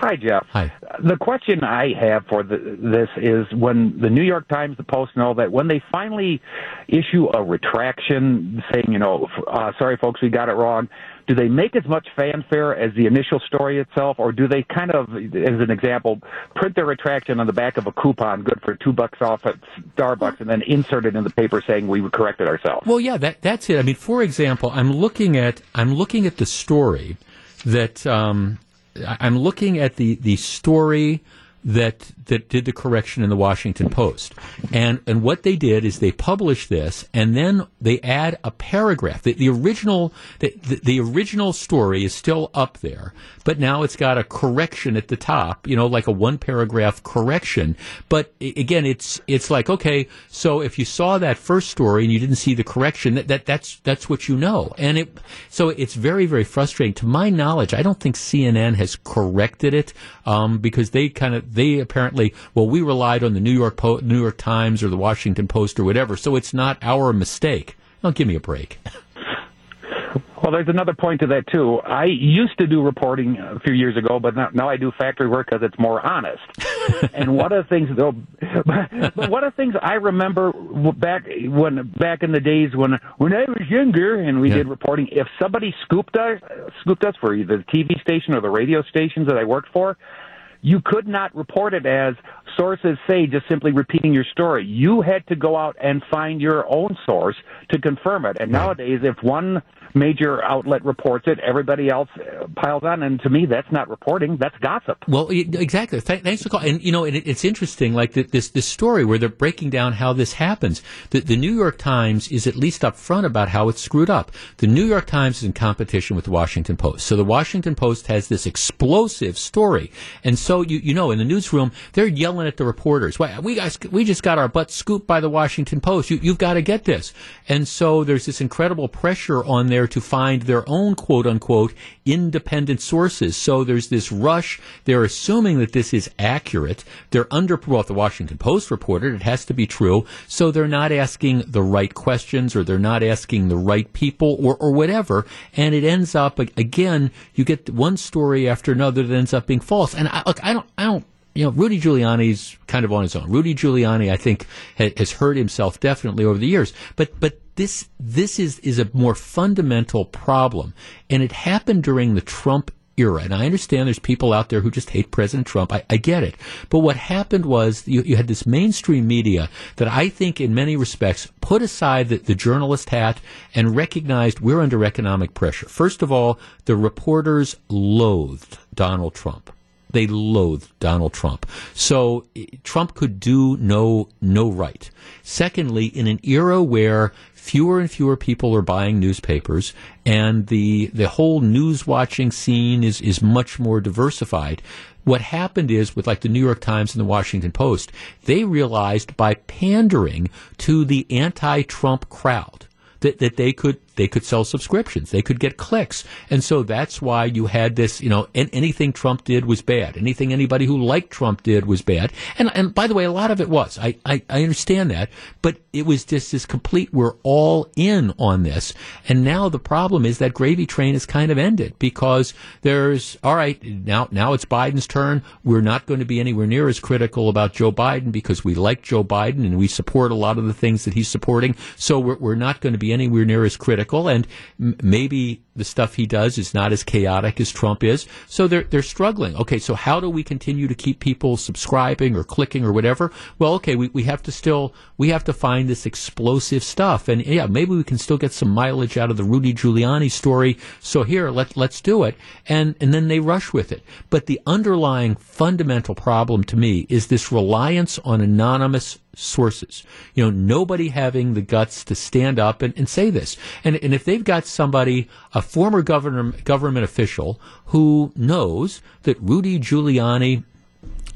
Hi, Jeff. Hi. The question I have for the, this is when the New York Times, the Post, and all that, when they finally issue a retraction saying, you know, uh, sorry, folks, we got it wrong, do they make as much fanfare as the initial story itself, or do they kind of, as an example, print their retraction on the back of a coupon, good for two bucks off at Starbucks, and then insert it in the paper saying we corrected ourselves? Well, yeah, that, that's it. I mean, for example, I'm looking at I'm looking at the story that. Um, I'm looking at the, the story that that did the correction in the Washington Post. And and what they did is they published this and then they add a paragraph. The, the original the, the, the, original story is still up there, but now it's got a correction at the top, you know, like a one paragraph correction. But again, it's it's like, okay, so if you saw that first story and you didn't see the correction, that, that that's that's what you know. And it so it's very, very frustrating. To my knowledge, I don't think CNN has corrected it um, because they kind of they apparently well we relied on the New York po- New York Times or the Washington Post or whatever, so it's not our mistake. Don't give me a break. Well, there's another point to that too. I used to do reporting a few years ago, but now, I do factory work because it's more honest. and one of the things, though, but one of the things I remember back when back in the days when when I was younger and we yeah. did reporting, if somebody scooped us scooped us for either the TV station or the radio stations that I worked for, you could not report it as sources say, just simply repeating your story. You had to go out and find your own source to confirm it. And nowadays, if one major outlet reports it, everybody else uh, piles on. And to me, that's not reporting; that's gossip. Well, exactly. thanks for calling. And you know, it, it's interesting, like this this story where they're breaking down how this happens. The, the New York Times is at least upfront about how it's screwed up. The New York Times is in competition with the Washington Post, so the Washington Post has this explosive story, and so you you know, in the newsroom, they're yelling at the reporters. We guys, we just got our butt scooped by the Washington Post. You, you've got to get this, and so there's this incredible pressure on there to find their own quote unquote independent sources. So there's this rush. They're assuming that this is accurate. They're under, well, the Washington Post reported it has to be true. So they're not asking the right questions or they're not asking the right people or, or whatever. And it ends up, again, you get one story after another that ends up being false. And I, look, I don't, I don't you know, Rudy Giuliani's kind of on his own. Rudy Giuliani, I think, has hurt himself definitely over the years. But but this this is is a more fundamental problem, and it happened during the Trump era. And I understand there's people out there who just hate President Trump. I, I get it. But what happened was you, you, had this mainstream media that I think, in many respects, put aside the, the journalist hat and recognized we're under economic pressure. First of all, the reporters loathed Donald Trump they loathed Donald Trump. So eh, Trump could do no no right. Secondly, in an era where fewer and fewer people are buying newspapers and the the whole news watching scene is is much more diversified what happened is with like the New York Times and the Washington Post, they realized by pandering to the anti-Trump crowd that, that they could they could sell subscriptions. They could get clicks. And so that's why you had this, you know, anything Trump did was bad. Anything anybody who liked Trump did was bad. And, and by the way, a lot of it was. I, I, I understand that. But it was just this complete, we're all in on this. And now the problem is that gravy train is kind of ended because there's, all right, now, now it's Biden's turn. We're not going to be anywhere near as critical about Joe Biden because we like Joe Biden and we support a lot of the things that he's supporting. So we're, we're not going to be anywhere near as critical and m- maybe the stuff he does is not as chaotic as Trump is. So they're they're struggling. Okay, so how do we continue to keep people subscribing or clicking or whatever? Well, okay, we, we have to still we have to find this explosive stuff, and yeah, maybe we can still get some mileage out of the Rudy Giuliani story. So here, let let's do it, and and then they rush with it. But the underlying fundamental problem to me is this reliance on anonymous sources. You know, nobody having the guts to stand up and, and say this. And, and if they've got somebody, a former governor, government official, who knows that Rudy Giuliani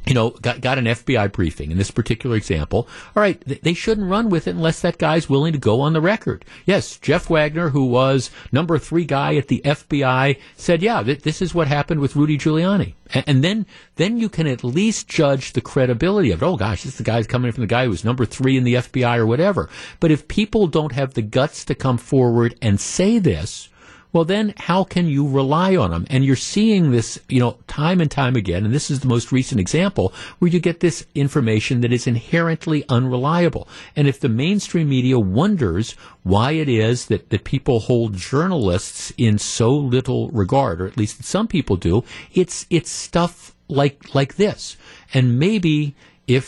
you know, got, got an FBI briefing in this particular example. All right, they shouldn't run with it unless that guy's willing to go on the record. Yes, Jeff Wagner, who was number three guy at the FBI, said, yeah, th- this is what happened with Rudy Giuliani. And, and, then, then you can at least judge the credibility of it. Oh gosh, this is the guy's coming from the guy who was number three in the FBI or whatever. But if people don't have the guts to come forward and say this, well, then how can you rely on them? And you're seeing this, you know, time and time again. And this is the most recent example where you get this information that is inherently unreliable. And if the mainstream media wonders why it is that, that people hold journalists in so little regard, or at least some people do, it's, it's stuff like, like this. And maybe if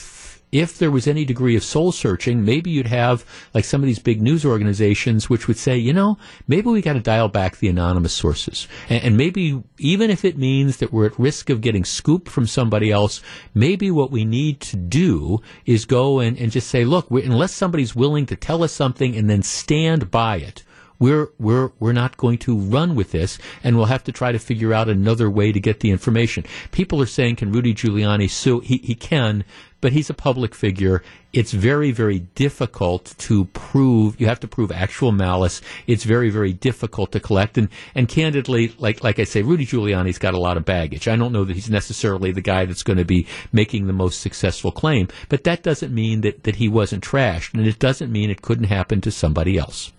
if there was any degree of soul searching, maybe you'd have like some of these big news organizations which would say, you know, maybe we got to dial back the anonymous sources. And, and, maybe even if it means that we're at risk of getting scooped from somebody else, maybe what we need to do is go and, and just say, look, unless somebody's willing to tell us something and then stand by it, we're we're we're not going to run with this, and we'll have to try to figure out another way to get the information. People are saying, can Rudy Giuliani sue? He he can, but he's a public figure. It's very, very difficult to prove. You have to prove actual malice. It's very, very difficult to collect. And, and candidly, like, like I say, Rudy Giuliani's got a lot of baggage. I don't know that he's necessarily the guy that's going to be making the most successful claim, but that doesn't mean that, that he wasn't trashed. And it doesn't mean it couldn't happen to somebody else.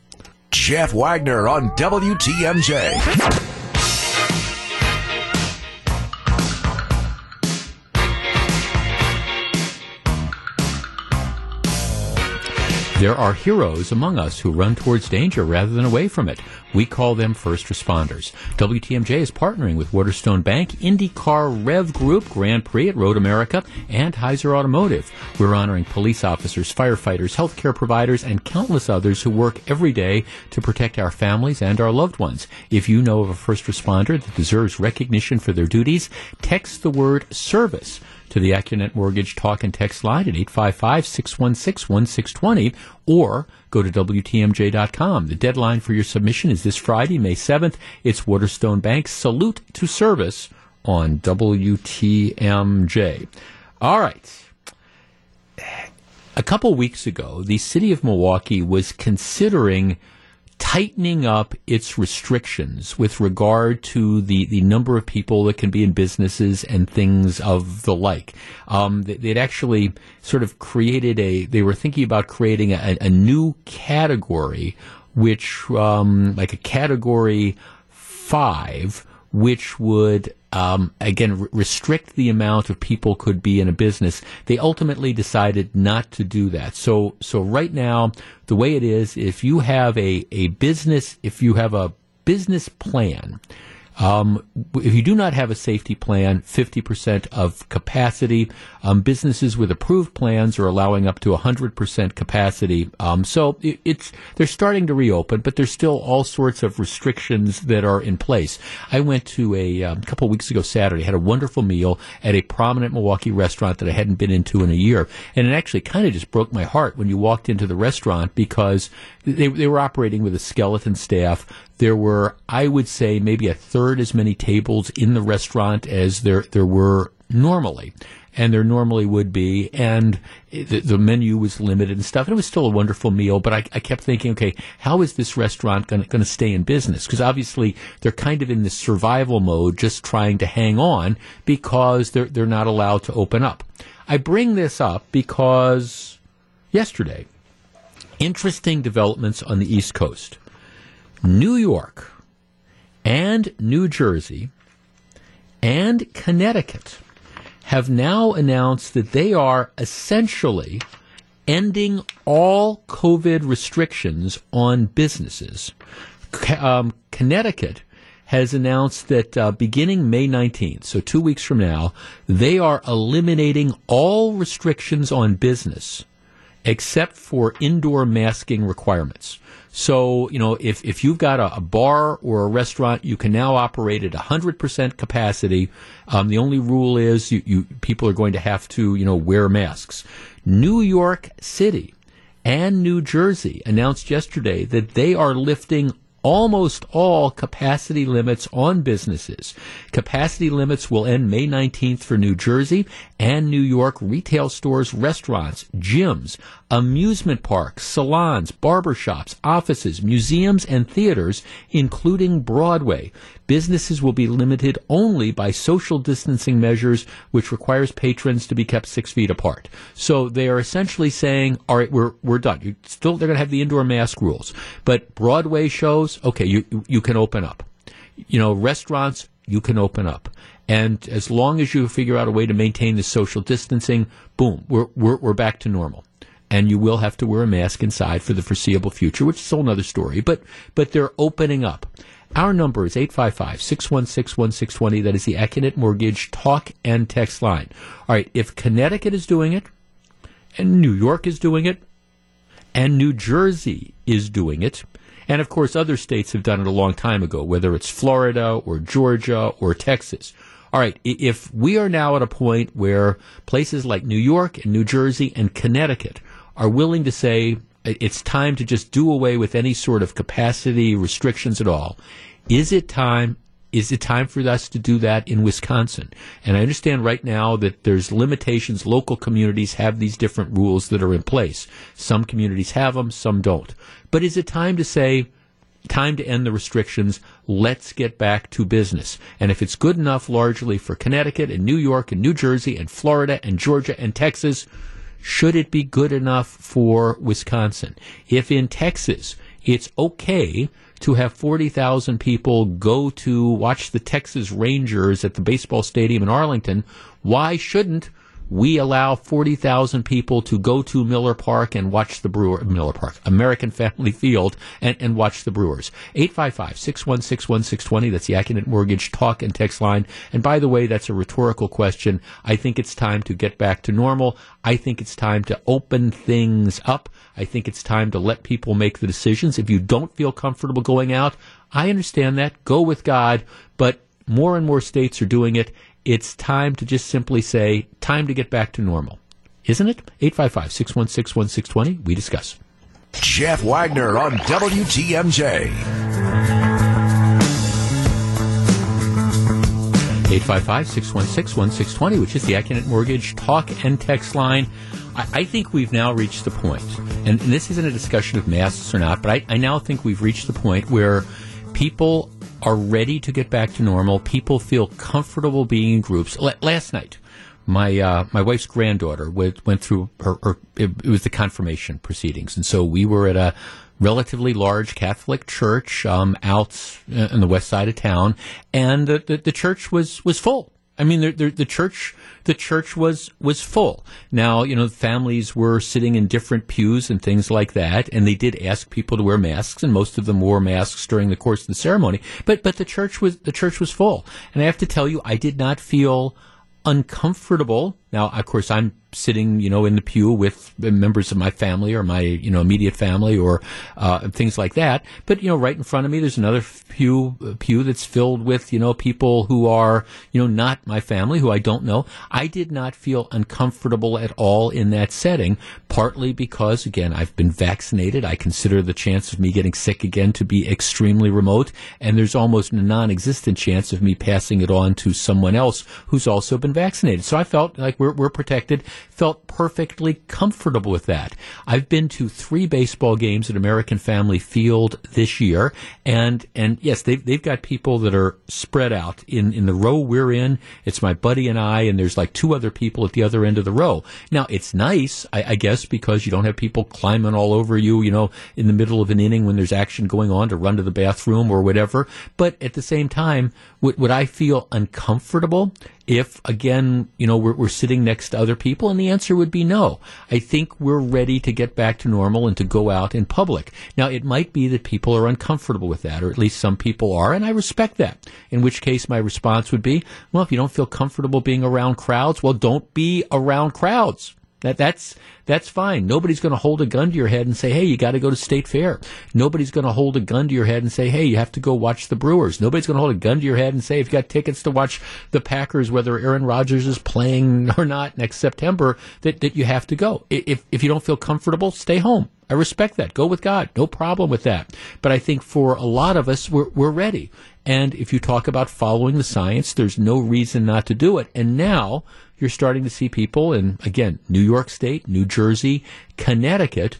Jeff Wagner on WTMJ. There are heroes among us who run towards danger rather than away from it. We call them first responders. WTMJ is partnering with Waterstone Bank, IndyCar Rev Group, Grand Prix at Road America, and Heiser Automotive. We're honoring police officers, firefighters, healthcare providers, and countless others who work every day to protect our families and our loved ones. If you know of a first responder that deserves recognition for their duties, text the word service to the Accunet Mortgage talk and text line at 855-616-1620 or go to WTMJ.com. The deadline for your submission is this Friday, May 7th. It's Waterstone Bank's Salute to Service on WTMJ. All right. A couple weeks ago, the city of Milwaukee was considering – tightening up its restrictions with regard to the, the number of people that can be in businesses and things of the like. Um, they, would actually sort of created a, they were thinking about creating a, a new category, which, um, like a category five, which would um, again restrict the amount of people could be in a business. They ultimately decided not to do that. So so right now the way it is, if you have a a business, if you have a business plan. Um, if you do not have a safety plan, 50% of capacity. Um, businesses with approved plans are allowing up to 100% capacity. Um, so it, it's they're starting to reopen, but there's still all sorts of restrictions that are in place. I went to a um, couple weeks ago Saturday, had a wonderful meal at a prominent Milwaukee restaurant that I hadn't been into in a year, and it actually kind of just broke my heart when you walked into the restaurant because they, they were operating with a skeleton staff. There were, I would say, maybe a third as many tables in the restaurant as there there were normally and there normally would be, and the, the, menu was limited and stuff. And it was still a wonderful meal, but I, I kept thinking, okay, how is this restaurant going to stay in business? Because obviously they're kind of in this survival mode, just trying to hang on because they're they're not allowed to open up. I bring this up because yesterday, interesting developments on the East Coast. New York and New Jersey and Connecticut have now announced that they are essentially ending all COVID restrictions on businesses. Um, Connecticut has announced that uh, beginning May 19th, so two weeks from now, they are eliminating all restrictions on business except for indoor masking requirements. So, you know, if, if you've got a, a bar or a restaurant, you can now operate at 100% capacity. Um, the only rule is you, you, people are going to have to, you know, wear masks. New York City and New Jersey announced yesterday that they are lifting almost all capacity limits on businesses. Capacity limits will end May 19th for New Jersey and New York retail stores, restaurants, gyms, amusement parks, salons, barbershops, offices, museums, and theaters, including Broadway. Businesses will be limited only by social distancing measures, which requires patrons to be kept six feet apart. So they are essentially saying, all right, we're, we're done. You still, they're going to have the indoor mask rules, but Broadway shows, okay, you, you can open up. You know, restaurants, you can open up. And as long as you figure out a way to maintain the social distancing, boom, we're, we're, we're back to normal and you will have to wear a mask inside for the foreseeable future, which is a whole other story. But but they're opening up. Our number is 855-616-1620. That is the Accunet Mortgage talk and text line. All right, if Connecticut is doing it, and New York is doing it, and New Jersey is doing it, and of course other states have done it a long time ago, whether it's Florida or Georgia or Texas. All right, if we are now at a point where places like New York and New Jersey and Connecticut are willing to say it's time to just do away with any sort of capacity restrictions at all. Is it time? Is it time for us to do that in Wisconsin? And I understand right now that there's limitations. Local communities have these different rules that are in place. Some communities have them, some don't. But is it time to say, time to end the restrictions. Let's get back to business. And if it's good enough largely for Connecticut and New York and New Jersey and Florida and Georgia and Texas, should it be good enough for Wisconsin? If in Texas it's okay to have 40,000 people go to watch the Texas Rangers at the baseball stadium in Arlington, why shouldn't we allow 40,000 people to go to Miller Park and watch the Brewer, Miller Park, American Family Field, and, and watch the Brewers. 855-616-1620. That's the Accunet Mortgage talk and text line. And by the way, that's a rhetorical question. I think it's time to get back to normal. I think it's time to open things up. I think it's time to let people make the decisions. If you don't feel comfortable going out, I understand that. Go with God. But more and more states are doing it it's time to just simply say, time to get back to normal. Isn't it? 855 616 1620. We discuss. Jeff Wagner on WTMJ. 855-616-1620, which is the Accunet Mortgage talk and text line. I, I think we've now reached the point, and, and, this isn't a discussion of masks or not, but I, I now think we've reached the point where people are ready to get back to normal. People feel comfortable being in groups. L- last night, my uh, my wife's granddaughter went, went through her, her it, it, was the confirmation proceedings, and so we were at a relatively large Catholic church um, out uh, on the west side of town, and the, the, the church was was full. I mean, the, the, the church the church was was full. Now, you know, families were sitting in different pews and things like that, and they did ask people to wear masks, and most of them wore masks during the course of the ceremony. But but the church was the church was full, and I have to tell you, I did not feel uncomfortable. Now, of course, I'm sitting, you know, in the pew with members of my family or my, you know, immediate family or uh, things like that. But you know, right in front of me, there's another pew pew that's filled with, you know, people who are, you know, not my family, who I don't know. I did not feel uncomfortable at all in that setting. Partly because, again, I've been vaccinated. I consider the chance of me getting sick again to be extremely remote, and there's almost a non-existent chance of me passing it on to someone else who's also been vaccinated. So I felt like we're, we're protected felt perfectly comfortable with that. I've been to three baseball games at American Family Field this year, and and yes, they've they've got people that are spread out in in the row we're in. It's my buddy and I, and there's like two other people at the other end of the row. Now it's nice, I, I guess, because you don't have people climbing all over you, you know, in the middle of an inning when there's action going on to run to the bathroom or whatever. But at the same time, would, would I feel uncomfortable if, again, you know, we're, we're sitting next to other people? And the answer would be no. I think we're ready to get back to normal and to go out in public. Now, it might be that people are uncomfortable with that, or at least some people are, and I respect that. In which case, my response would be, well, if you don't feel comfortable being around crowds, well, don't be around crowds. That that's that's fine. Nobody's going to hold a gun to your head and say, "Hey, you got to go to State Fair." Nobody's going to hold a gun to your head and say, "Hey, you have to go watch the Brewers." Nobody's going to hold a gun to your head and say, "If you got tickets to watch the Packers, whether Aaron Rodgers is playing or not next September, that that you have to go." If if you don't feel comfortable, stay home. I respect that. Go with God. No problem with that. But I think for a lot of us, we're, we're ready. And if you talk about following the science, there's no reason not to do it. And now you're starting to see people in, again, New York State, New Jersey, Connecticut,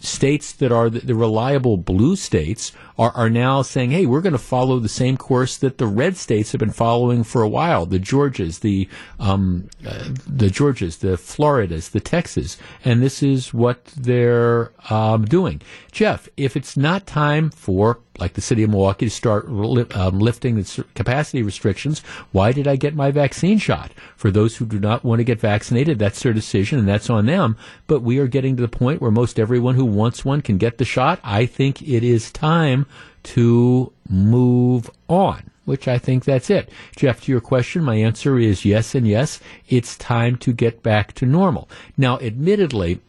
states that are the, the reliable blue states are, are now saying, hey, we're going to follow the same course that the red states have been following for a while. The Georgias, the um, uh, the Georgias, the Floridas, the Texas, and this is what they're um, doing. Jeff, if it's not time for like the city of Milwaukee to start um, lifting the capacity restrictions, why did I get my vaccine shot? For those who do not want to get vaccinated, that's their decision and that's on them. But we are getting to the point where most everyone who wants one can get the shot. I think it is time to move on, which I think that's it. Jeff, to your question, my answer is yes and yes. It's time to get back to normal. Now, admittedly,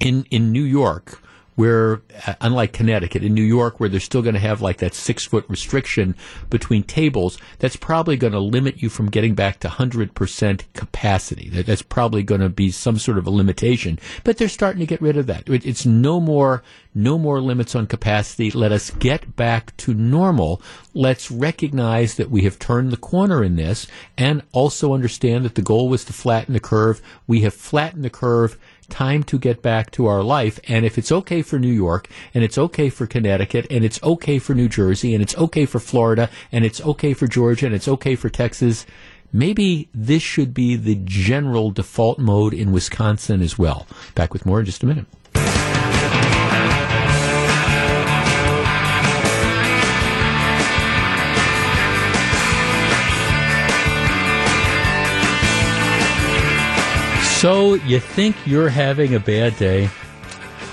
in, in New York, where, uh, unlike Connecticut, in New York, where they're still going to have like that six foot restriction between tables, that's probably going to limit you from getting back to 100% capacity. That's probably going to be some sort of a limitation. But they're starting to get rid of that. It's no more, no more limits on capacity. Let us get back to normal. Let's recognize that we have turned the corner in this and also understand that the goal was to flatten the curve. We have flattened the curve time to get back to our life. And if it's okay for New York, and it's okay for Connecticut, and it's okay for New Jersey, and it's okay for Florida, and it's okay for Georgia, and it's okay for Texas, maybe this should be the general default mode in Wisconsin as well. Back with more in just a minute. So, you think you're having a bad day?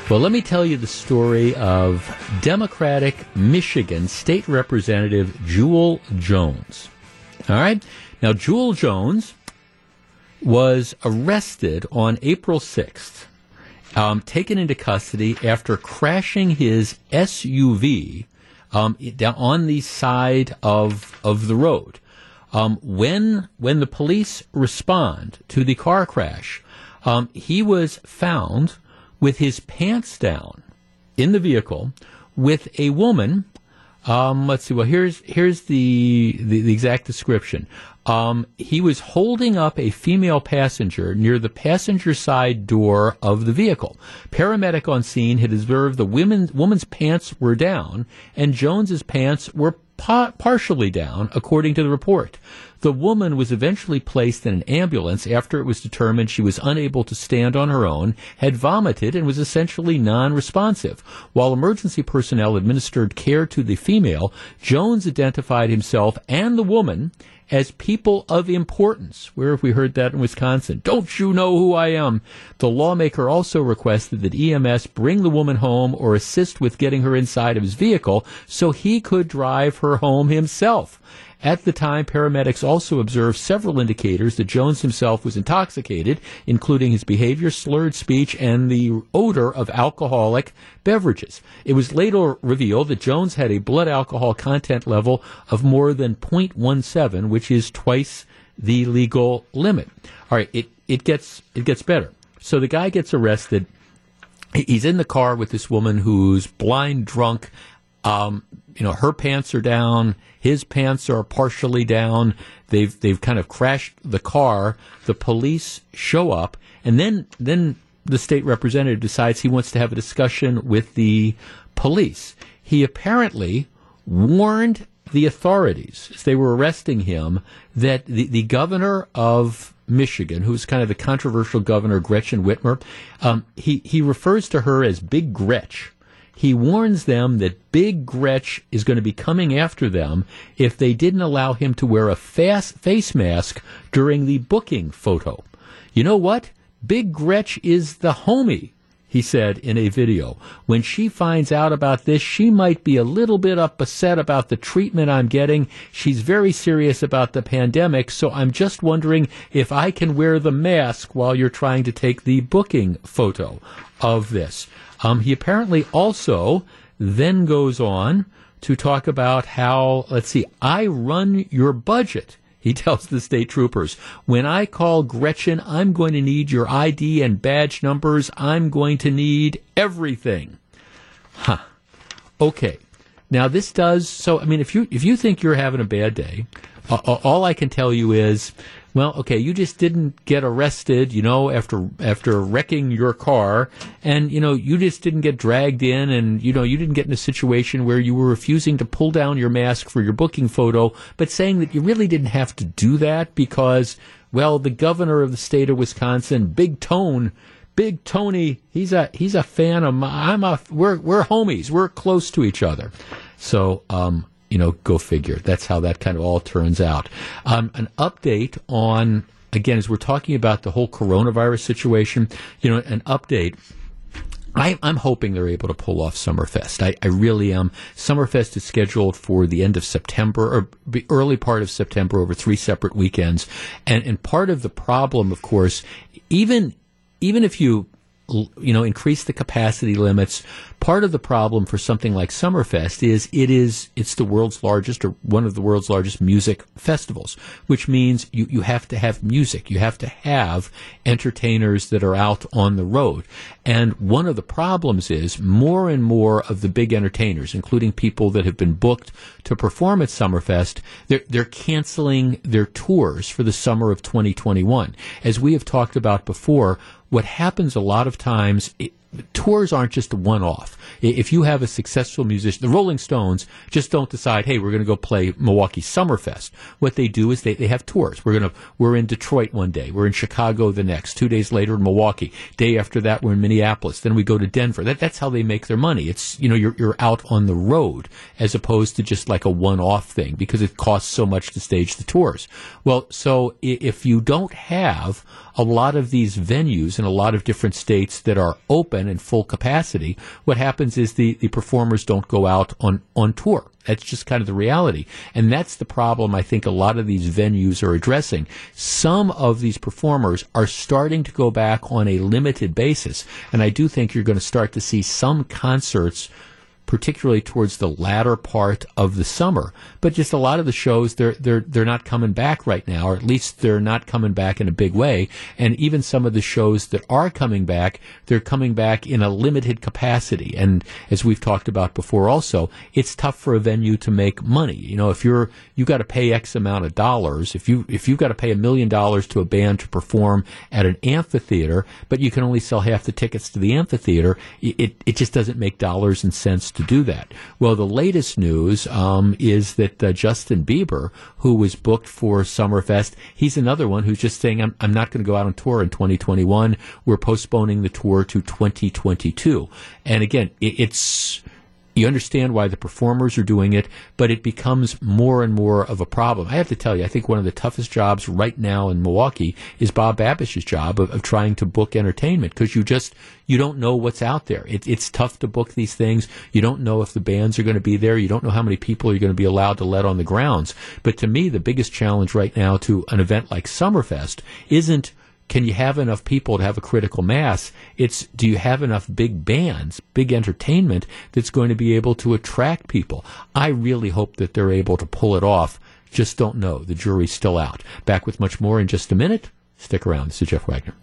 Well, let me tell you the story of Democratic Michigan State Representative Jewel Jones. All right? Now, Jewel Jones was arrested on April 6th, um, taken into custody after crashing his SUV um, on the side of, of the road. Um, when when the police respond to the car crash, um, he was found with his pants down in the vehicle with a woman. Um, let's see. Well, here's here's the the, the exact description. Um, he was holding up a female passenger near the passenger side door of the vehicle. Paramedic on scene had observed the women, woman's pants were down and Jones's pants were pa- partially down, according to the report. The woman was eventually placed in an ambulance after it was determined she was unable to stand on her own, had vomited, and was essentially non-responsive. While emergency personnel administered care to the female, Jones identified himself and the woman as people of importance. Where have we heard that in Wisconsin? Don't you know who I am? The lawmaker also requested that EMS bring the woman home or assist with getting her inside of his vehicle so he could drive her home himself. At the time, paramedics also observed several indicators that Jones himself was intoxicated, including his behavior, slurred speech, and the odor of alcoholic beverages. It was later revealed that Jones had a blood alcohol content level of more than 0.17, which is twice the legal limit. All right, it, it gets it gets better. So the guy gets arrested. He's in the car with this woman who's blind drunk. Um, you know, her pants are down, his pants are partially down. They've they've kind of crashed the car. The police show up, and then then the state representative decides he wants to have a discussion with the police. He apparently warned the authorities as they were arresting him that the, the governor of Michigan, who's kind of the controversial governor, Gretchen Whitmer, um, he, he refers to her as Big Gretch he warns them that Big Gretch is going to be coming after them if they didn't allow him to wear a fast face mask during the booking photo. You know what? Big Gretch is the homie, he said in a video. When she finds out about this, she might be a little bit upset about the treatment I'm getting. She's very serious about the pandemic, so I'm just wondering if I can wear the mask while you're trying to take the booking photo of this. Um, he apparently also then goes on to talk about how, let's see, I run your budget. He tells the state troopers, when I call Gretchen, I'm going to need your ID and badge numbers. I'm going to need everything. Huh. Okay. Now this does so. I mean, if you if you think you're having a bad day, uh, all I can tell you is well, okay, you just didn't get arrested, you know, after after wrecking your car, and you know, you just didn't get dragged in, and you know, you didn't get in a situation where you were refusing to pull down your mask for your booking photo, but saying that you really didn't have to do that because, well, the governor of the state of Wisconsin, Big Tone. Big Tony, he's a he's a fan of my. I'm a we're we're homies. We're close to each other. So um, you know, go figure. That's how that kind of all turns out. Um, an update on, again, as we're talking about the whole coronavirus situation, you know, an update. I, am hoping they're able to pull off Summerfest. I, I, really am. Summerfest is scheduled for the end of September or the early part of September over three separate weekends. And, and part of the problem, of course, even, even if you you know, increase the capacity limits. Part of the problem for something like Summerfest is it is it's the world's largest or one of the world's largest music festivals, which means you, you have to have music. You have to have entertainers that are out on the road. And one of the problems is more and more of the big entertainers, including people that have been booked to perform at Summerfest, they're, they're canceling their tours for the summer of 2021. As we have talked about before, what happens a lot of times, it, tours aren't just a one off. If you have a successful musician, the Rolling Stones just don't decide, hey, we're going to go play Milwaukee Summerfest. What they do is they, they have tours. We're going to, we're in Detroit one day. We're in Chicago the next. Two days later in Milwaukee. Day after that, we're in Minneapolis. Then we go to Denver. That, that's how they make their money. It's, you know, you're, you're out on the road as opposed to just like a one off thing because it costs so much to stage the tours. Well, so if you don't have a lot of these venues in a lot of different states that are open and full capacity, what happens is the, the performers don't go out on, on tour. That's just kind of the reality. And that's the problem I think a lot of these venues are addressing. Some of these performers are starting to go back on a limited basis. And I do think you're going to start to see some concerts particularly towards the latter part of the summer. But just a lot of the shows, they're they're they're not coming back right now, or at least they're not coming back in a big way. And even some of the shows that are coming back, they're coming back in a limited capacity. And as we've talked about before, also, it's tough for a venue to make money. You know, if you're you got to pay X amount of dollars, if you if you've got to pay a million dollars to a band to perform at an amphitheater, but you can only sell half the tickets to the amphitheater, it it just doesn't make dollars and cents to do that. Well, the latest news um, is that uh, Justin Bieber, who was booked for Summerfest, he's another one who's just saying, I'm, I'm not going to go out on tour in 2021. We're postponing the tour to 2022. And again, it, it's you understand why the performers are doing it, but it becomes more and more of a problem. I have to tell you, I think one of the toughest jobs right now in Milwaukee is Bob Babisch's job of, of trying to book entertainment because you just you don't know what's out there. It, it's tough to book these things. You don't know if the bands are going to be there. You don't know how many people are going to be allowed to let on the grounds. But to me, the biggest challenge right now to an event like Summerfest isn't can you have enough people to have a critical mass? It's do you have enough big bands, big entertainment that's going to be able to attract people? I really hope that they're able to pull it off. Just don't know. The jury's still out. Back with much more in just a minute. Stick around. This is Jeff Wagner.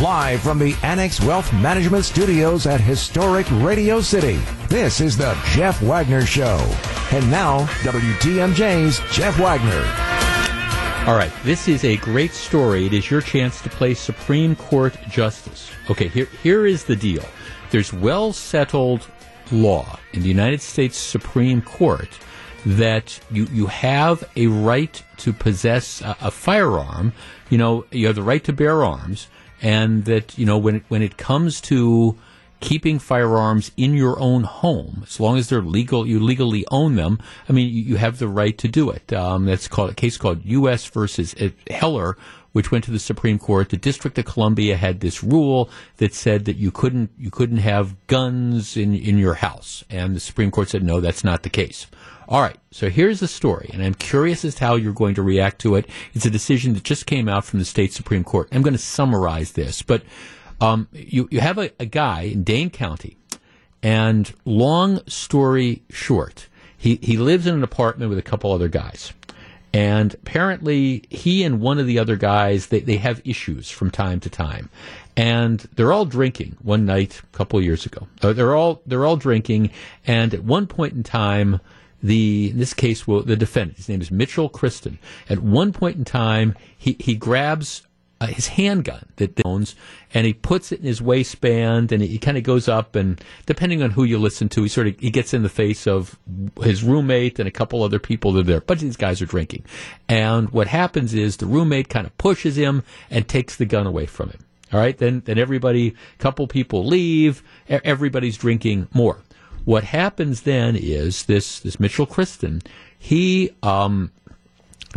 Live from the Annex Wealth Management Studios at historic Radio City, this is the Jeff Wagner Show. And now, WTMJ's Jeff Wagner. All right, this is a great story. It is your chance to play Supreme Court Justice. Okay, here, here is the deal. There's well settled law in the United States Supreme Court that you, you have a right to possess a, a firearm. You know, you have the right to bear arms and that you know when it, when it comes to keeping firearms in your own home, as long as they're legal, you legally own them. I mean, you, have the right to do it. Um, that's called a case called U.S. versus uh, Heller, which went to the Supreme Court. The District of Columbia had this rule that said that you couldn't you couldn't have guns in in your house, and the Supreme Court said no, that's not the case. All right, so here's the story, and I'm curious as to how you're going to react to it. It's a decision that just came out from the state Supreme Court. I'm going to summarize this, but um, you, you have a, a guy in Dane County, and long story short, he, he lives in an apartment with a couple other guys. And apparently, he and one of the other guys, they, they have issues from time to time. And they're all drinking one night a couple of years ago. They're all, they're all drinking. And at one point in time, the in this case well, the defendant his name is Mitchell Christen at one point in time he he grabs uh, his handgun that he owns and he puts it in his waistband and he, he kind of goes up and depending on who you listen to he sort of he gets in the face of his roommate and a couple other people that are there. A bunch of these guys are drinking. And what happens is the roommate kind of pushes him and takes the gun away from him. All right then then everybody couple people leave everybody's drinking more. What happens then is this this Mitchell Christen, he um,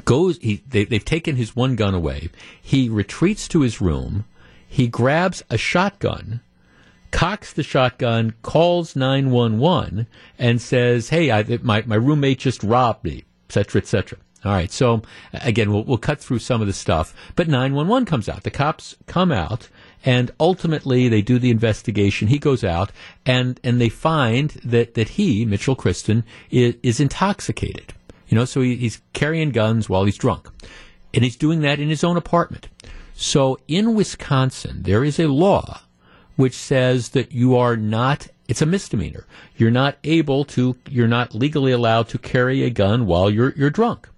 goes. He they, they've taken his one gun away. He retreats to his room. He grabs a shotgun cocks the shotgun, calls 911, and says, Hey, I, my, my roommate just robbed me, etc., etc. All right. So again, we'll, we'll cut through some of the stuff, but 911 comes out. The cops come out and ultimately, they do the investigation. He goes out, and and they find that that he, Mitchell Christen, is, is intoxicated. You know, so he, he's carrying guns while he's drunk, and he's doing that in his own apartment. So in Wisconsin, there is a law which says that you are not it's a misdemeanor. You're not able to you're not legally allowed to carry a gun while you're you're drunk.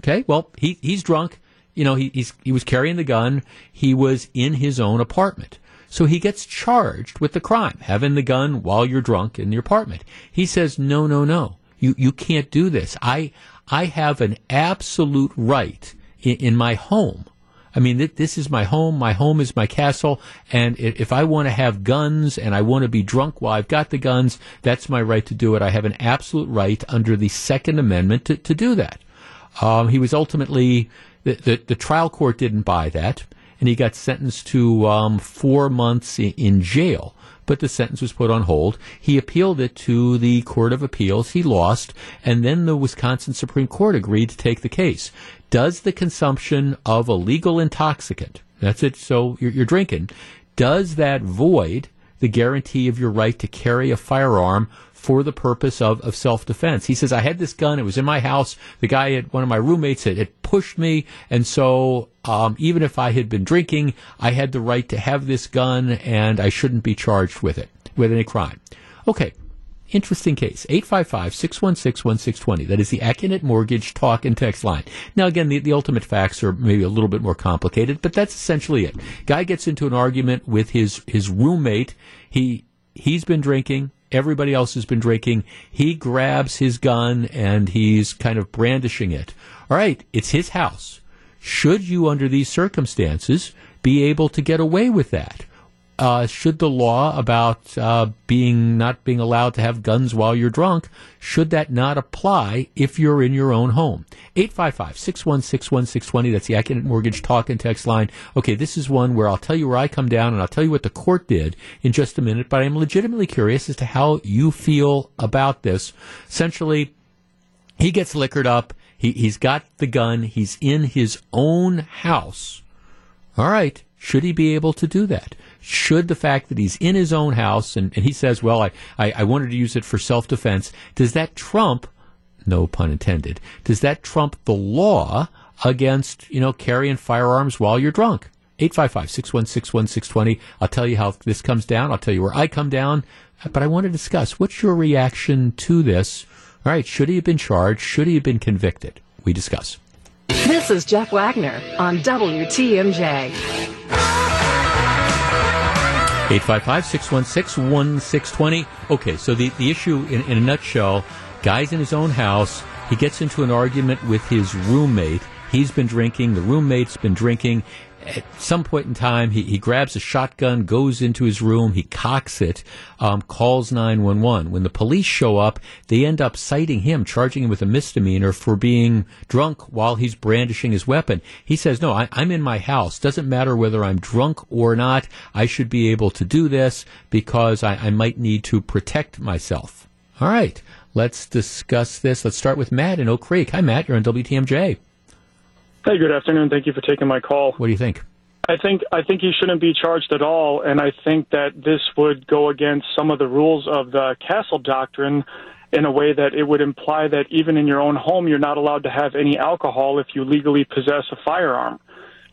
Okay? Well, he he's drunk you know, he, he was carrying the gun. He was in his own apartment. So he gets charged with the crime, having the gun while you're drunk in your apartment. He says, no, no, no. You, you can't do this. I, I have an absolute right in, in my home. I mean, th- this is my home. My home is my castle. And if I want to have guns and I want to be drunk while I've got the guns, that's my right to do it. I have an absolute right under the Second Amendment to, to do that. Um, he was ultimately the, the, the, trial court didn't buy that, and he got sentenced to um, four months in, in jail. But the sentence was put on hold. He appealed it to the Court of Appeals. He lost, and then the Wisconsin Supreme Court agreed to take the case. Does the consumption of a legal intoxicant, that's it, so you're, you're drinking, does that void the guarantee of your right to carry a firearm for the purpose of, of self defense. He says, I had this gun, it was in my house. The guy had, one of my roommates had, had pushed me, and so um, even if I had been drinking, I had the right to have this gun, and I shouldn't be charged with it, with any crime. Okay, interesting case. 855-616-1620. That is the Accunet Mortgage talk and text line. Now again, the, the ultimate facts are maybe a little bit more complicated, but that's essentially it. Guy gets into an argument with his, his roommate. He, he's been drinking Everybody else has been drinking. He grabs his gun and he's kind of brandishing it. All right, it's his house. Should you, under these circumstances, be able to get away with that? Uh, should the law about uh, being not being allowed to have guns while you're drunk should that not apply if you're in your own home? 855-616-1620 that's the Accunet Mortgage talk and text line. Okay this is one where I'll tell you where I come down and I'll tell you what the court did in just a minute but I'm legitimately curious as to how you feel about this. Essentially he gets liquored up. He, he's got the gun. He's in his own house. All right should he be able to do that should the fact that he's in his own house and, and he says, well, I, I, I wanted to use it for self defense, does that trump, no pun intended, does that trump the law against, you know, carrying firearms while you're drunk? 855-616-1620. I'll tell you how this comes down. I'll tell you where I come down. But I want to discuss what's your reaction to this? All right, should he have been charged? Should he have been convicted? We discuss. This is Jeff Wagner on WTMJ. 855 616 1620. Okay, so the, the issue in, in a nutshell guy's in his own house. He gets into an argument with his roommate. He's been drinking, the roommate's been drinking, at some point in time, he, he grabs a shotgun, goes into his room, he cocks it, um, calls 911. When the police show up, they end up citing him, charging him with a misdemeanor for being drunk while he's brandishing his weapon. He says, No, I, I'm in my house. Doesn't matter whether I'm drunk or not. I should be able to do this because I, I might need to protect myself. All right, let's discuss this. Let's start with Matt in Oak Creek. Hi, Matt. You're on WTMJ. Hey, good afternoon. Thank you for taking my call. What do you think? I think I think he shouldn't be charged at all, and I think that this would go against some of the rules of the Castle Doctrine in a way that it would imply that even in your own home you're not allowed to have any alcohol if you legally possess a firearm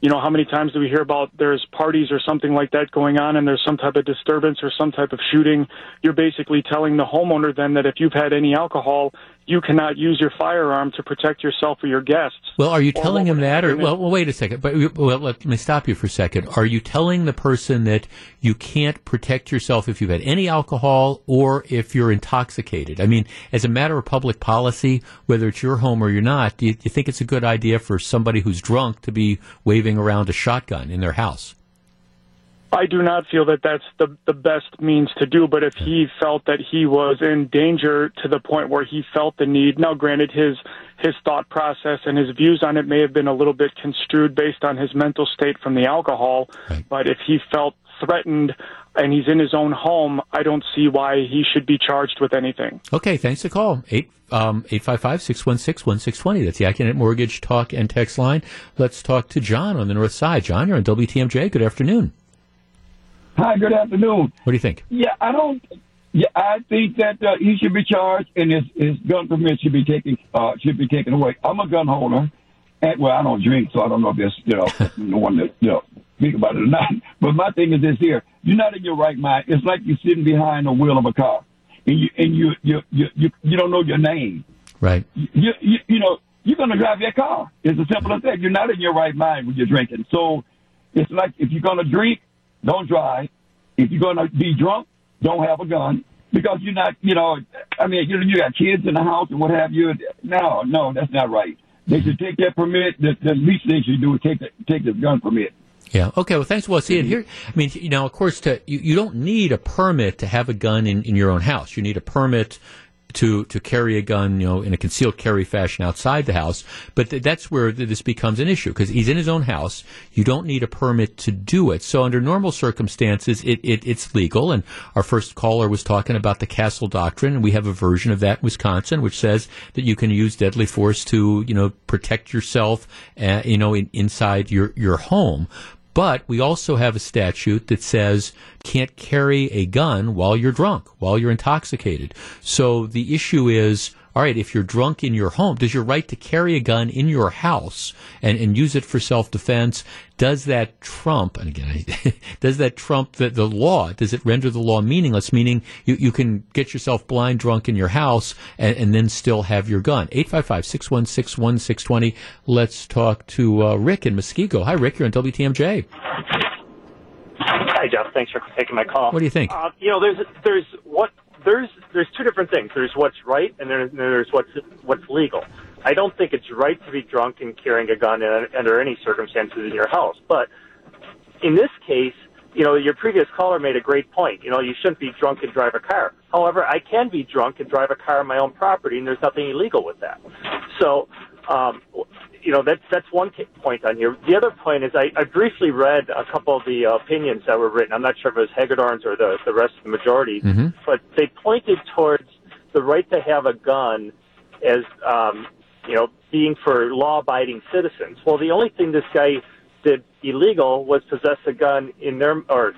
you know, how many times do we hear about there's parties or something like that going on and there's some type of disturbance or some type of shooting? You're basically telling the homeowner then that if you've had any alcohol, you cannot use your firearm to protect yourself or your guests. Well, are you telling him that, or well, well, wait a second. But well, let me stop you for a second. Are you telling the person that you can't protect yourself if you've had any alcohol or if you're intoxicated? I mean, as a matter of public policy, whether it's your home or you're not, do you, do you think it's a good idea for somebody who's drunk to be waving around a shotgun in their house? I do not feel that that's the the best means to do. But if he felt that he was in danger to the point where he felt the need, now granted his his thought process and his views on it may have been a little bit construed based on his mental state from the alcohol. Right. But if he felt threatened and he's in his own home, I don't see why he should be charged with anything. Okay, thanks for the call. Eight um, 855-616-1620. That's the Accunet Mortgage Talk and Text line. Let's talk to John on the north side. John, you're on WTMJ. Good afternoon. Hi, good afternoon. What do you think? Yeah, I don't. Yeah, I think that uh, he should be charged, and his his gun permit should be taken uh, should be taken away. I'm a gun holder, and well, I don't drink, so I don't know if there's you know the one that you know speak about it or not. But my thing is this: here, you're not in your right mind. It's like you're sitting behind the wheel of a car, and you and you you you you, you don't know your name. Right. You, you you know you're gonna drive your car. It's as simple as that. You're not in your right mind when you're drinking. So it's like if you're gonna drink, don't drive. If you're going to be drunk, don't have a gun because you're not, you know, I mean, you you got kids in the house and what have you. No, no, that's not right. They should take that permit. The, the least they should do is take the, take the gun permit. Yeah. Okay. Well, thanks. Well, see it here. I mean, you know, of course, to you, you don't need a permit to have a gun in, in your own house. You need a permit to to carry a gun, you know, in a concealed carry fashion outside the house. But th- that's where th- this becomes an issue because he's in his own house. You don't need a permit to do it. So under normal circumstances, it, it, it's legal. And our first caller was talking about the Castle Doctrine, and we have a version of that in Wisconsin, which says that you can use deadly force to you know protect yourself, uh, you know, in, inside your your home. But we also have a statute that says can't carry a gun while you're drunk, while you're intoxicated. So the issue is all right, if you're drunk in your home, does your right to carry a gun in your house and, and use it for self defense, does that trump, and again, does that trump the, the law? Does it render the law meaningless? Meaning you, you can get yourself blind drunk in your house and, and then still have your gun. 855 616 1620. Let's talk to uh, Rick in Muskego. Hi, Rick. You're on WTMJ. Hi, Jeff. Thanks for taking my call. What do you think? Uh, you know, there's there's what there's there's two different things. There's what's right, and then there's what's what's legal. I don't think it's right to be drunk and carrying a gun in, under any circumstances in your house. But in this case, you know, your previous caller made a great point. You know, you shouldn't be drunk and drive a car. However, I can be drunk and drive a car on my own property, and there's nothing illegal with that. So, um, you know, that's that's one point on here. The other point is I, I briefly read a couple of the opinions that were written. I'm not sure if it was Hagedorn's or the the rest of the majority, Mm-hmm. but they pointed towards the right to have a gun as um, you know being for law-abiding citizens. Well, the only thing this guy did illegal was possess a gun in their or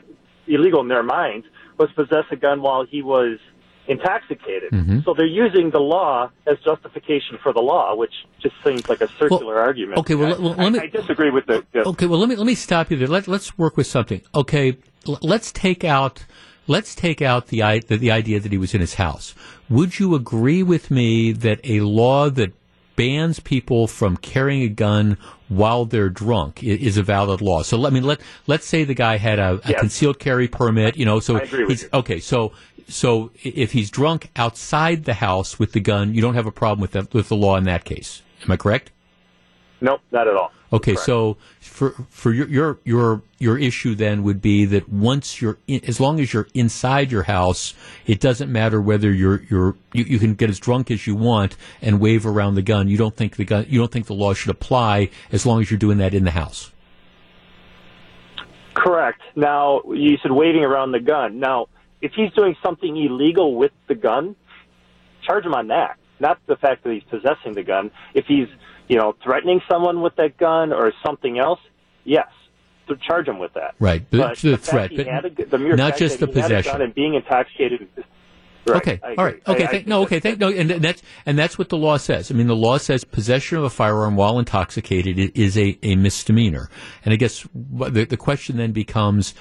illegal in their minds was possess a gun while he was intoxicated. Mhm. So they're using the law as justification for the law, which just seems like a circular argument. okay, well, I, let- well, I, let me- I disagree with the. the Okay, well let me let me stop you there. Let, let's work with something. Okay, l- let's take out let's take out the, i- the the idea that he was in his house. Would you agree with me that a law that bans people from carrying a gun while they're drunk is a valid law? So let me let let's say the guy had a, a Yes. concealed carry permit. You know, so I agree with he's you. okay. So so if he's drunk outside the house with the gun, you don't have a problem with that with the law in that case. Am I correct? Nope, not at all. Okay, so for for your your your your issue then would be that once you're in, as long as you're inside your house, it doesn't matter whether you're you're you, you can get as drunk as you want and wave around the gun. You don't think the gun you don't think the law should apply as long as you're doing that in the house. Correct. Now, you said waving around the gun. Now, if he's doing something illegal with the gun, charge him on that. Not the fact that he's possessing the gun. If he's, you know, threatening someone with that gun or something else, yes, to charge him with that. Right, the- But the the threat, but a the not just the he had a possession. and being intoxicated. Right, okay, all right, okay, I- I no, okay, thank, no, and that's and that's what the law says. I mean, the law says possession of a firearm while intoxicated is a, a misdemeanor, and I guess the, the question then becomes: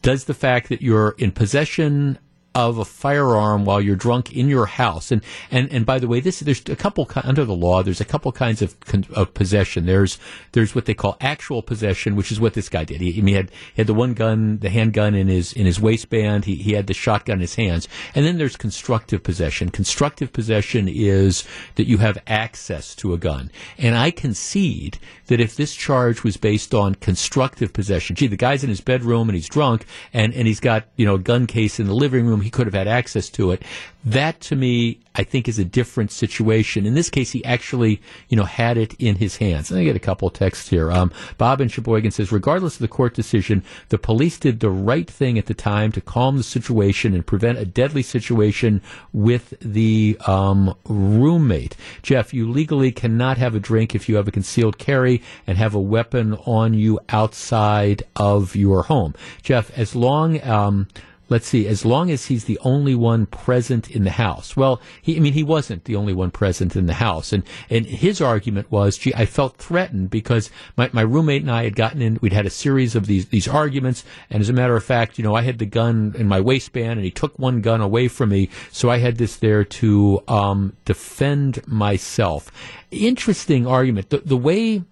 Does the fact that you're in possession of a firearm while you're drunk in your house, and and, and by the way, this there's a couple under the law. There's a couple kinds of of possession. There's there's what they call actual possession, which is what this guy did. He, he had he had the one gun, the handgun in his in his waistband. He he had the shotgun in his hands, and then there's constructive possession. Constructive possession is that you have access to a gun, and I concede that if this charge was based on constructive possession, gee, the guy's in his bedroom and he's drunk, and and he's got you know a gun case in the living room, he could have had access to it. That to me, I think, is a different situation. In this case, he actually, you know, had it in his hands. And I get a couple of texts here. Um, Bob in Sheboygan says, regardless of the court decision, the police did the right thing at the time to calm the situation and prevent a deadly situation with the um, roommate. Jeff, you legally cannot have a drink if you have a concealed carry and have a weapon on you outside of your home. Jeff, as long um, let's see, as long as he's the only one present in the house. Well, he, I mean, he wasn't the only one present in the house. And, and his argument was, gee, I felt threatened because my, my roommate and I had gotten in, we'd had a series of these, these arguments. And as a matter of fact, you know, I had the gun in my waistband and he took one gun away from me. So I had this there to, um, defend myself. Interesting argument. The, the way,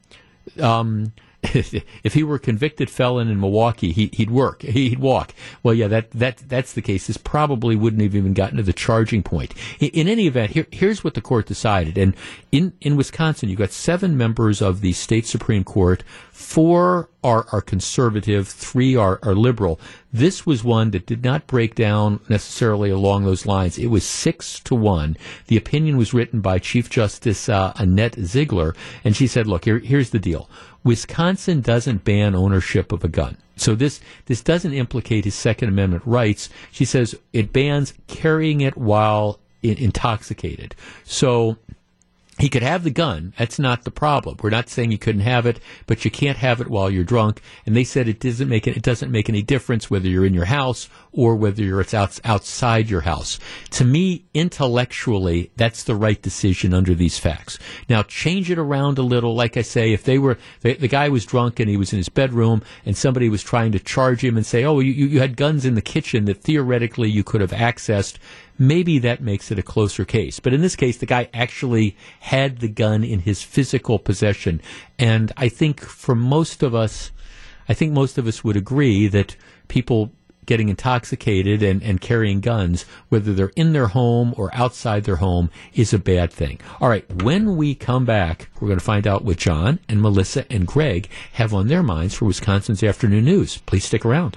um, if he were a convicted felon in Milwaukee, he, he'd work, he'd walk. Well, yeah, that, that that's the case. This probably wouldn't have even gotten to the charging point. In, in any event, here, here's what the court decided. And in, in Wisconsin, you've got seven members of the state Supreme Court. Four are, are conservative, three are, are liberal. This was one that did not break down necessarily along those lines. It was six to one. The opinion was written by Chief Justice uh, Annette Ziegler, and she said, "Look, here, here's the deal. Wisconsin doesn't ban ownership of a gun." So this this doesn't implicate his Second Amendment rights. She says it bans carrying it while intoxicated. So he could have the gun. That's not the problem. We're not saying he couldn't have it, but you can't have it while you're drunk. And they said it doesn't make it, it doesn't make any difference whether you're in your house or whether you're it's out, outside your house. To me, intellectually, that's the right decision under these facts. Now, change it around a little. Like I say, if they were the, the guy was drunk and he was in his bedroom, and somebody was trying to charge him and say, "Oh, you, you had guns in the kitchen that theoretically you could have accessed." Maybe that makes it a closer case. But in this case, the guy actually had the gun in his physical possession. And I think for most of us, I think most of us would agree that people getting intoxicated and, and carrying guns, whether they're in their home or outside their home, is a bad thing. All right, when we come back, we're going to find out what John and Melissa and Greg have on their minds for Wisconsin's afternoon news. Please stick around.